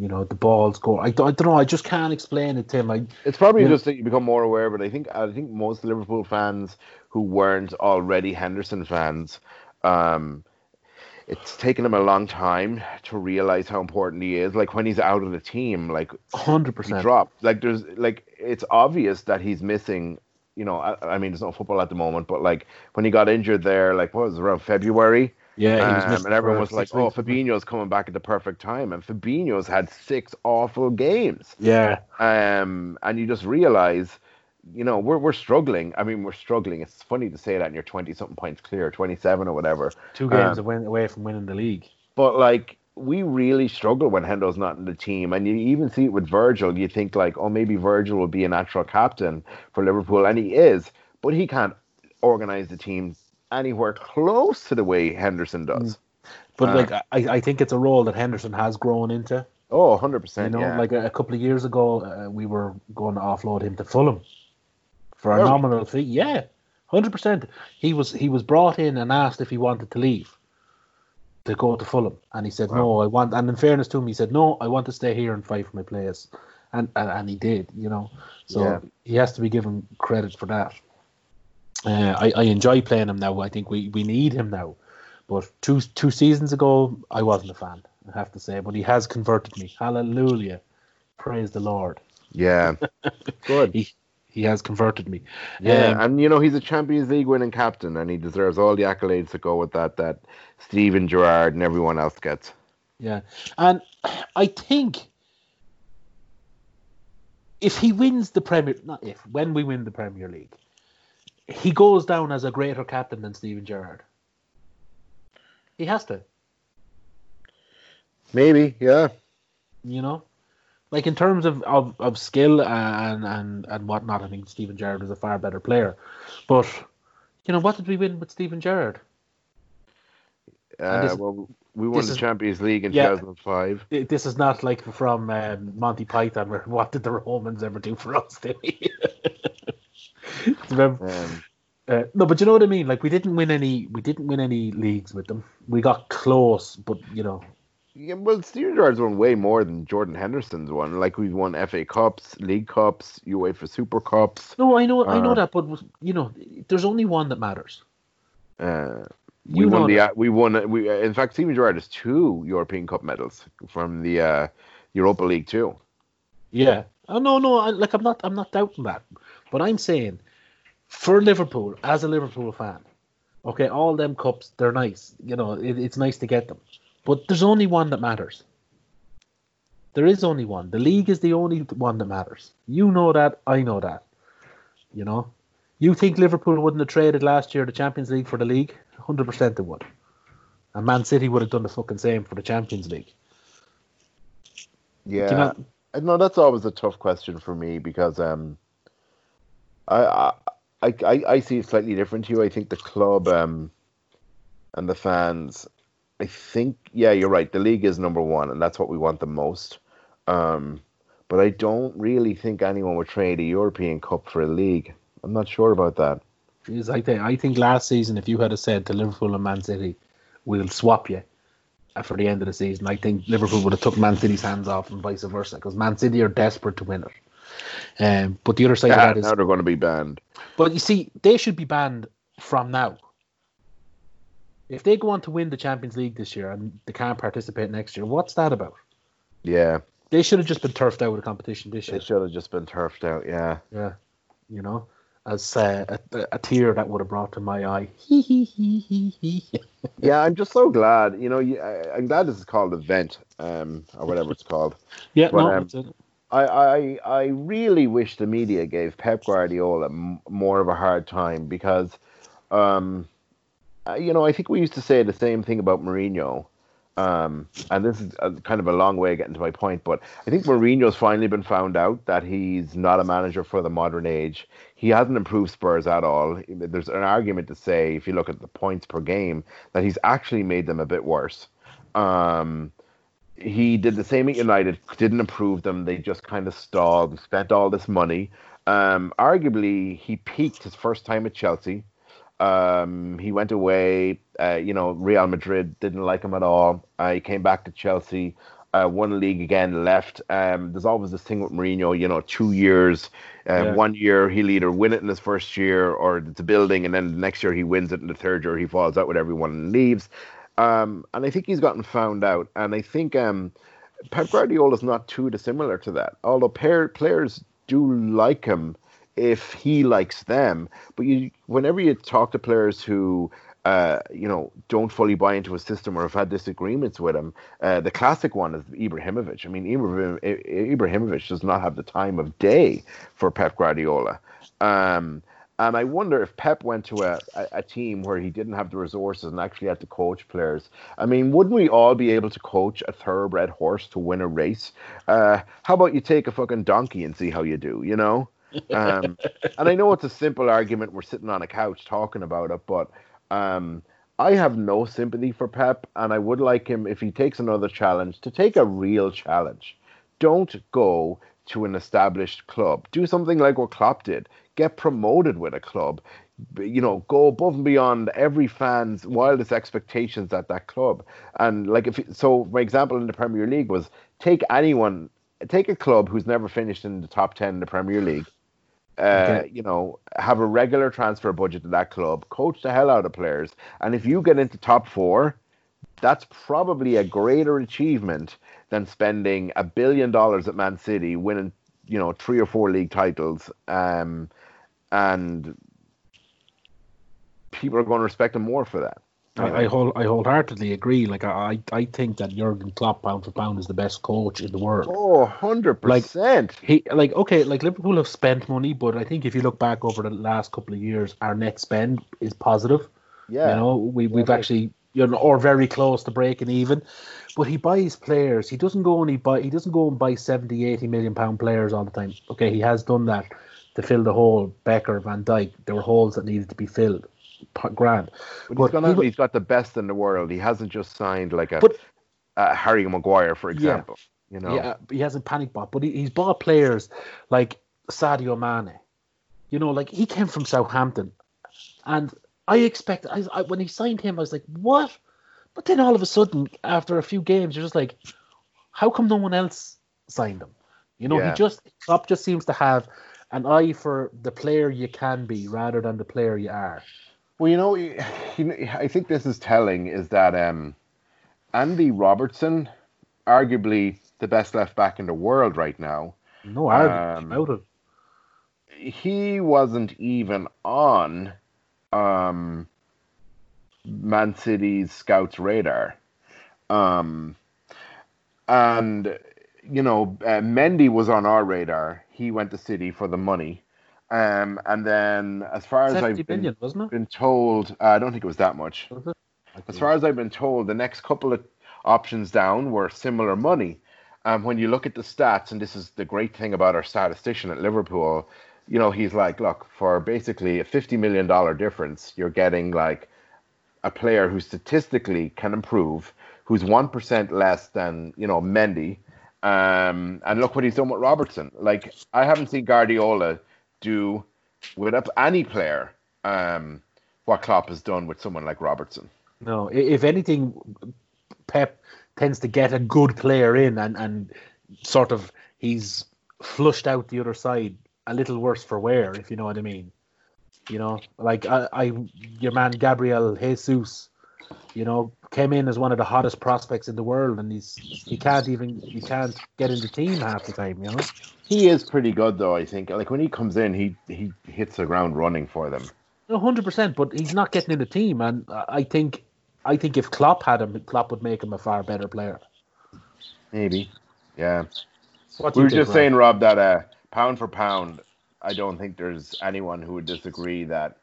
You know, the balls go. I, don't- I don't know. I just can't explain it to him. I,
It's probably just that you become more aware, but I think I think most Liverpool fans who weren't already Henderson fans, um, it's taken him a long time to realize how important he is. Like when he's out of the team, like
hundred percent
dropped. Like there's like it's obvious that he's missing. You know, I, I mean, there's no football at the moment, but like when he got injured there, like what was it, around February,
Yeah,
um, and everyone was like, "Oh,
weeks, wasn't he?
Fabinho's coming back at the perfect time," and Fabinho's had six awful games.
Yeah,
Um, and you just realize, you know, we're we're struggling. I mean, we're struggling. It's funny to say that, and you're twenty something points clear, twenty seven or whatever.
two games
Um,
away, away from winning the league.
But like, we really struggle when Hendo's not in the team, and you even see it with Virgil. You think like, oh, maybe Virgil will be a natural captain for Liverpool, and he is, but he can't organize the team anywhere close to the way Henderson does.
But
uh,
like, I, I think it's a role that Henderson has grown into.
Oh, 100 percent.
You know,
yeah.
like a, a couple of years ago, uh, we were going to offload him to Fulham for a nominal fee. Yeah, hundred percent. He was he was brought in and asked if he wanted to leave to go to Fulham, and he said no. I want. And in fairness to him, he said no. I want to stay here and fight for my players, and and, and he did. You know, so
Yeah.
he has to be given credit for that. Uh, I, I enjoy playing him now. I think we, we need him now. But two two seasons ago, I wasn't a fan. I have to say, but he has converted me. Hallelujah, praise the Lord.
yeah. Good.
He he has converted me.
Yeah,
Um,
and you know he's a Champions League winning captain, and he deserves all the accolades that go with that. That Steven Gerrard and everyone else gets.
Yeah, and I think if he wins the Premier, not if, when we win the Premier League, he goes down as a greater captain than Steven Gerrard. He has to,
Maybe, yeah.
you know, like in terms of, of, of skill and, and and whatnot. I think Steven Gerrard is a far better player, but you know what did we win with Steven Gerrard?
Uh, well, we won the
is-
Champions League in
Yeah.
2005.
This is not like from um, Monty Python, where what did the Romans ever do for us? Did we? Remember,
Um,
Uh, no, but you know what I mean. Like we didn't win any, we didn't win any leagues with them. We got close, but you know,
yeah, well, Steven Gerrard's won way more than Jordan Henderson's won. Like we've won FA Cups, League Cups, UEFA Super Cups.
no, I know, I know
Uh,
that, but you know, there's only one that matters.
Uh, we
You
won the
that.
we won we in fact Steven Gerrard has two European Cup medals from the uh, Europa League too.
Yeah. Oh no, no. I, like I'm not, I'm not doubting that, but I'm saying, for Liverpool, as a Liverpool fan, okay, all them cups, they're nice. You know, it, it's nice to get them, but there's only one that matters. There is only one. The league is the only one that matters. You know that. I know that. You know. You think Liverpool wouldn't have traded last year the Champions League for the league? Hundred percent they would. And Man City would have done the fucking same for the Champions League.
Yeah,
you know,
know that's always a tough question for me because um, I, I I I I see it slightly different to you. I think the club um and the fans, I think yeah, you're right. The league is number one, and that's what we want the most. Um, but I don't really think anyone would trade a European Cup for a league. I'm not sure about that.
Jeez, I think I think last season, if you had said to Liverpool and Man City, we'll swap you uh, for the end of the season, I think Liverpool would have took Man City's hands off and vice versa because Man City are desperate to win it. Um, but the other side
Yeah,
of that is,
now they're going to be banned.
but you see, they should be banned from now. If they go on to win the Champions League this year and they can't participate next year, what's that about?
Yeah,
They should have just been turfed out of the competition this year.
They should have just been turfed out. Yeah.
Yeah, you know, as uh, a, a tear that would have brought to my eye. Hee hee hee hee hee.
Yeah, I'm just so glad. You know, you- I, I'm glad this is called event, um, or whatever it's called.
Yeah,
But,
no,
um. I, I, I really wish the media gave Pep Guardiola m- more of a hard time because, um, uh, you know, I think we used to say the same thing about Mourinho. Um, and this is a, kind of a long way of getting to my point, but I think Mourinho's finally been found out that he's not a manager for the modern age. He hasn't improved Spurs at all. There's an argument to say, if you look at the points per game, that he's actually made them a bit worse. Um, he did the same at United, didn't improve them. They just kind of stalled, spent all this money. Um, arguably, he peaked his first time at Chelsea. Um, he went away. Uh, you know, Real Madrid didn't like him at all. Uh, he came back to Chelsea, uh, won the league again, left. Um, there's always this thing with Mourinho. You know, two years. Uh,
Yeah.
One year he'll either win it in his first year or it's a building, and then the next year he wins it, in the third year he falls out with everyone and leaves. Um, and I think he's gotten found out. And I think um, Pep Guardiola is not too dissimilar to that. Although pair, players do like him if he likes them. But you, whenever you talk to players who uh, you know, don't fully buy into a system or have had disagreements with him. Uh, the classic one is Ibrahimovic. I mean, Ibrahim, Ibrahimovic does not have the time of day for Pep Guardiola. Um, and I wonder if Pep went to a, a, team where he didn't have the resources and actually had to coach players. I mean, wouldn't we all be able to coach a thoroughbred horse to win a race? Uh, how about you take a fucking donkey and see how you do, you know? Um, and I know it's a simple argument. We're sitting on a couch talking about it, but um, I have no sympathy for Pep, and I would like him, if he takes another challenge, to take a real challenge. Don't go to an established club. Do something like what Klopp did. Get promoted with a club. You know, go above and beyond every fan's wildest expectations at that club. And like if so, my example in the Premier League was take anyone, take a club who's never finished in the top ten in the Premier League, uh, okay. you know, have a regular transfer budget to that club, coach the hell out of players, and if you get into top four, that's probably a greater achievement than spending a billion dollars at Man City, winning, you know, three or four league titles, um, and people are going to respect him more for that.
I, I, whole, I wholeheartedly agree. Like I, I think that Jurgen Klopp, pound for pound, is the best coach in the world.
Oh, 100 percent.
He like okay, like Liverpool have spent money, but I think if you look back over the last couple of years, our net spend is positive. Yeah, you know, we we've actually you know, or very close to breaking even. But he buys players. He doesn't go and he buy. He doesn't go and buy 70, 80 million pound players all the time. Okay, he has done that to fill the hole. Becker, Van Dijk, There were holes that needed to be filled grand.
But, but he's, gone he, he's got the best in the world. He hasn't just signed like a, but, a Harry Maguire, for example. Yeah, you know,
yeah, he hasn't panic bought, but he, he's bought players like Sadio Mane. You know, like he came from Southampton, and I expect I, I, when he signed him, I was like, what? But then all of a sudden, after a few games, you're just like, how come no one else signed him? You know, yeah. he just Klopp just seems to have an eye for the player you can be rather than the player you are.
Well, you know, I think this is telling is that um, Andy Robertson, arguably the best left back in the world right now.
No argument um, about
it. He wasn't even on um, Man City's scouts radar. Um, and, you know, uh, Mendy was on our radar. He went to City for the money. Um, and then, as far as I've been, been told, uh, I don't think it was that much. Was as far as I've been told, the next couple of options down were similar money. Um, when you look at the stats, and this is the great thing about our statistician at Liverpool, you know, he's like, look, for basically a $50 million difference, you're getting like a player who statistically can improve, who's 1% less than, you know, Mendy. Um, and look what he's done with Robertson. Like, I haven't seen Guardiola do with any player um, what Klopp has done with someone like Robertson.
No, if anything, Pep tends to get a good player in and, and sort of he's flushed out the other side a little worse for wear, if you know what I mean. You know, like I, I your man Gabriel Jesus, you know, came in as one of the hottest prospects in the world, and he's he can't even he can't get in the team half the time. You know,
he is pretty good though. I think like when he comes in, he he hits the ground running for them.
hundred percent, but he's not getting in the team, and I think I think if Klopp had him, Klopp would make him a far better player.
Maybe, yeah. What we were just Rob? saying, Rob, that uh, pound for pound, I don't think there's anyone who would disagree that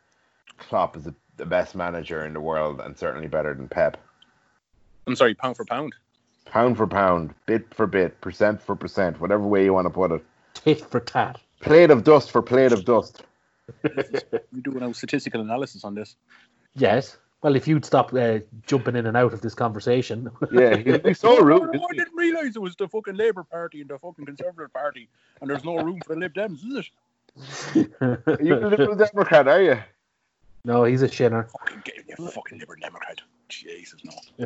Klopp is a, the best manager in the world and certainly better than Pep.
I'm sorry, pound for pound.
Pound for pound, bit for bit, percent for percent, whatever way you want to put it.
Tit for tat.
Plate of dust for plate of dust.
You're doing a statistical analysis on this.
Yes. Well, if you'd stop uh, jumping in and out of this conversation.
yeah, he's so rude.
I didn't realise it was the fucking Labour Party and the fucking Conservative Party, and there's no room for the Lib Dems, is
it? You're a Liberal Democrat, are you?
No, he's a shinner.
Fucking, you fucking Liberal Democrat. Jesus, no.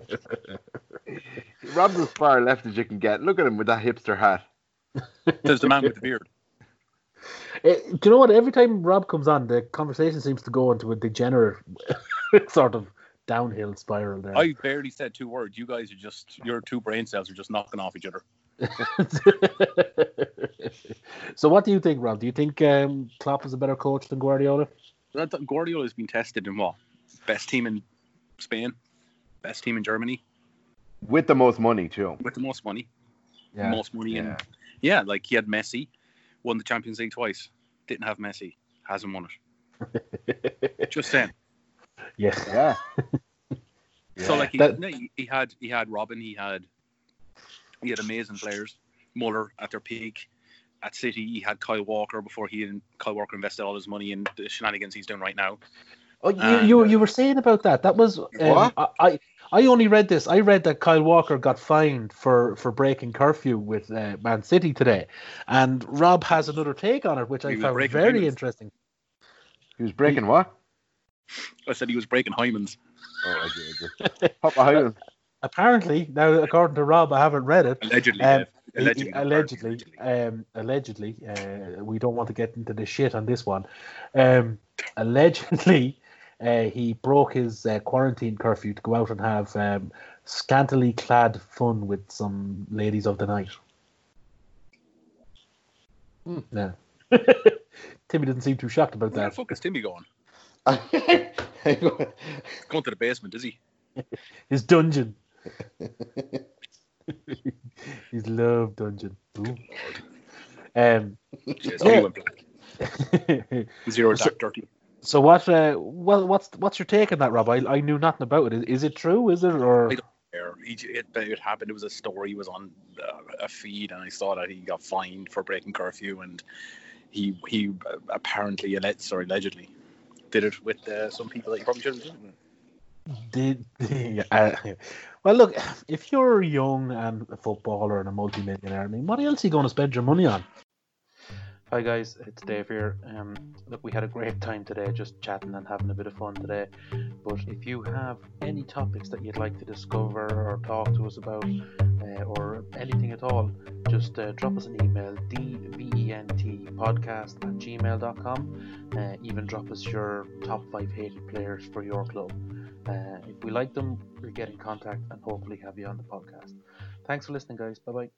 Rob's as far left as you can get. Look at him with that hipster hat.
There's the man with the beard.
Uh, do you know what? Every time Rob comes on, the conversation seems to go into a degenerate sort of downhill spiral there.
I barely said two words. You guys are just your two brain cells are just knocking off each other.
so, what do you think, Rob? Do you think um, Klopp is a better coach than Guardiola?
That, that Guardiola has been tested in what? Best team in Spain, best team in Germany,
With the most money too.
with the most money,
Yeah.
most money,
Yeah.
and yeah, like he had Messi, won the Champions League twice. Didn't have Messi, hasn't won it. Just saying.
Yeah.
Yeah.
So like he,
That-
no, he, he had he had Robben, he had he had amazing players. Muller at their peak. At City, he had Kyle Walker before he and Kyle Walker invested all his money in the shenanigans he's doing right now.
Oh, you,
And,
you
uh,
you were saying about that. That was um,
What?
I, I I only read this. I read that Kyle Walker got fined for for breaking curfew with uh, Man City today, and Rob has another take on it, which I
He was
found very
Hymens.
interesting.
He was breaking what?
I said he was breaking hymens.
Oh, okay, okay. Papa Highland.
Apparently, now according to Rob, I haven't read it.
Allegedly,
Um,
Dave.
He-
allegedly,
he-
not
allegedly, um, allegedly, uh, we don't want to get into the shit on this one. Um, allegedly, uh, he broke his uh, quarantine curfew to go out and have um, scantily clad fun with some ladies of the night.
Hmm.
Yeah. Timmy didn't seem too shocked about
Where the
that.
fuck is Timmy going? Going to the basement, is he?
His dungeon. His love dungeon. Ooh. Um,
Jeez,
Yeah.
went black. Zero
So-
dirty.
So what? Uh, well, what's what's your take on that, Rob? I, I knew nothing about it. Is, it true? Is it or?
I don't- There, He, it, it happened. It was a story. He was on uh, a feed, and I saw that he got fined for breaking curfew, and he he uh, apparently, sorry, allegedly, did it with uh, some people that you probably shouldn't have done.
Did uh, well, look. If you're young and a footballer and a multi-millionaire, I mean, what else are you going to spend your money on?
Hi guys, it's Dave here. Um, look, we had a great time today, just chatting and having a bit of fun today. But if you have any topics that you'd like to discover or talk to us about, uh, or anything at all, just uh, drop us an email, dventpodcast at gmail.com. Uh, even drop us your top five hated players for your club. Uh, if we like them, we'll get in contact and hopefully have you on the podcast. Thanks for listening, guys. Bye bye.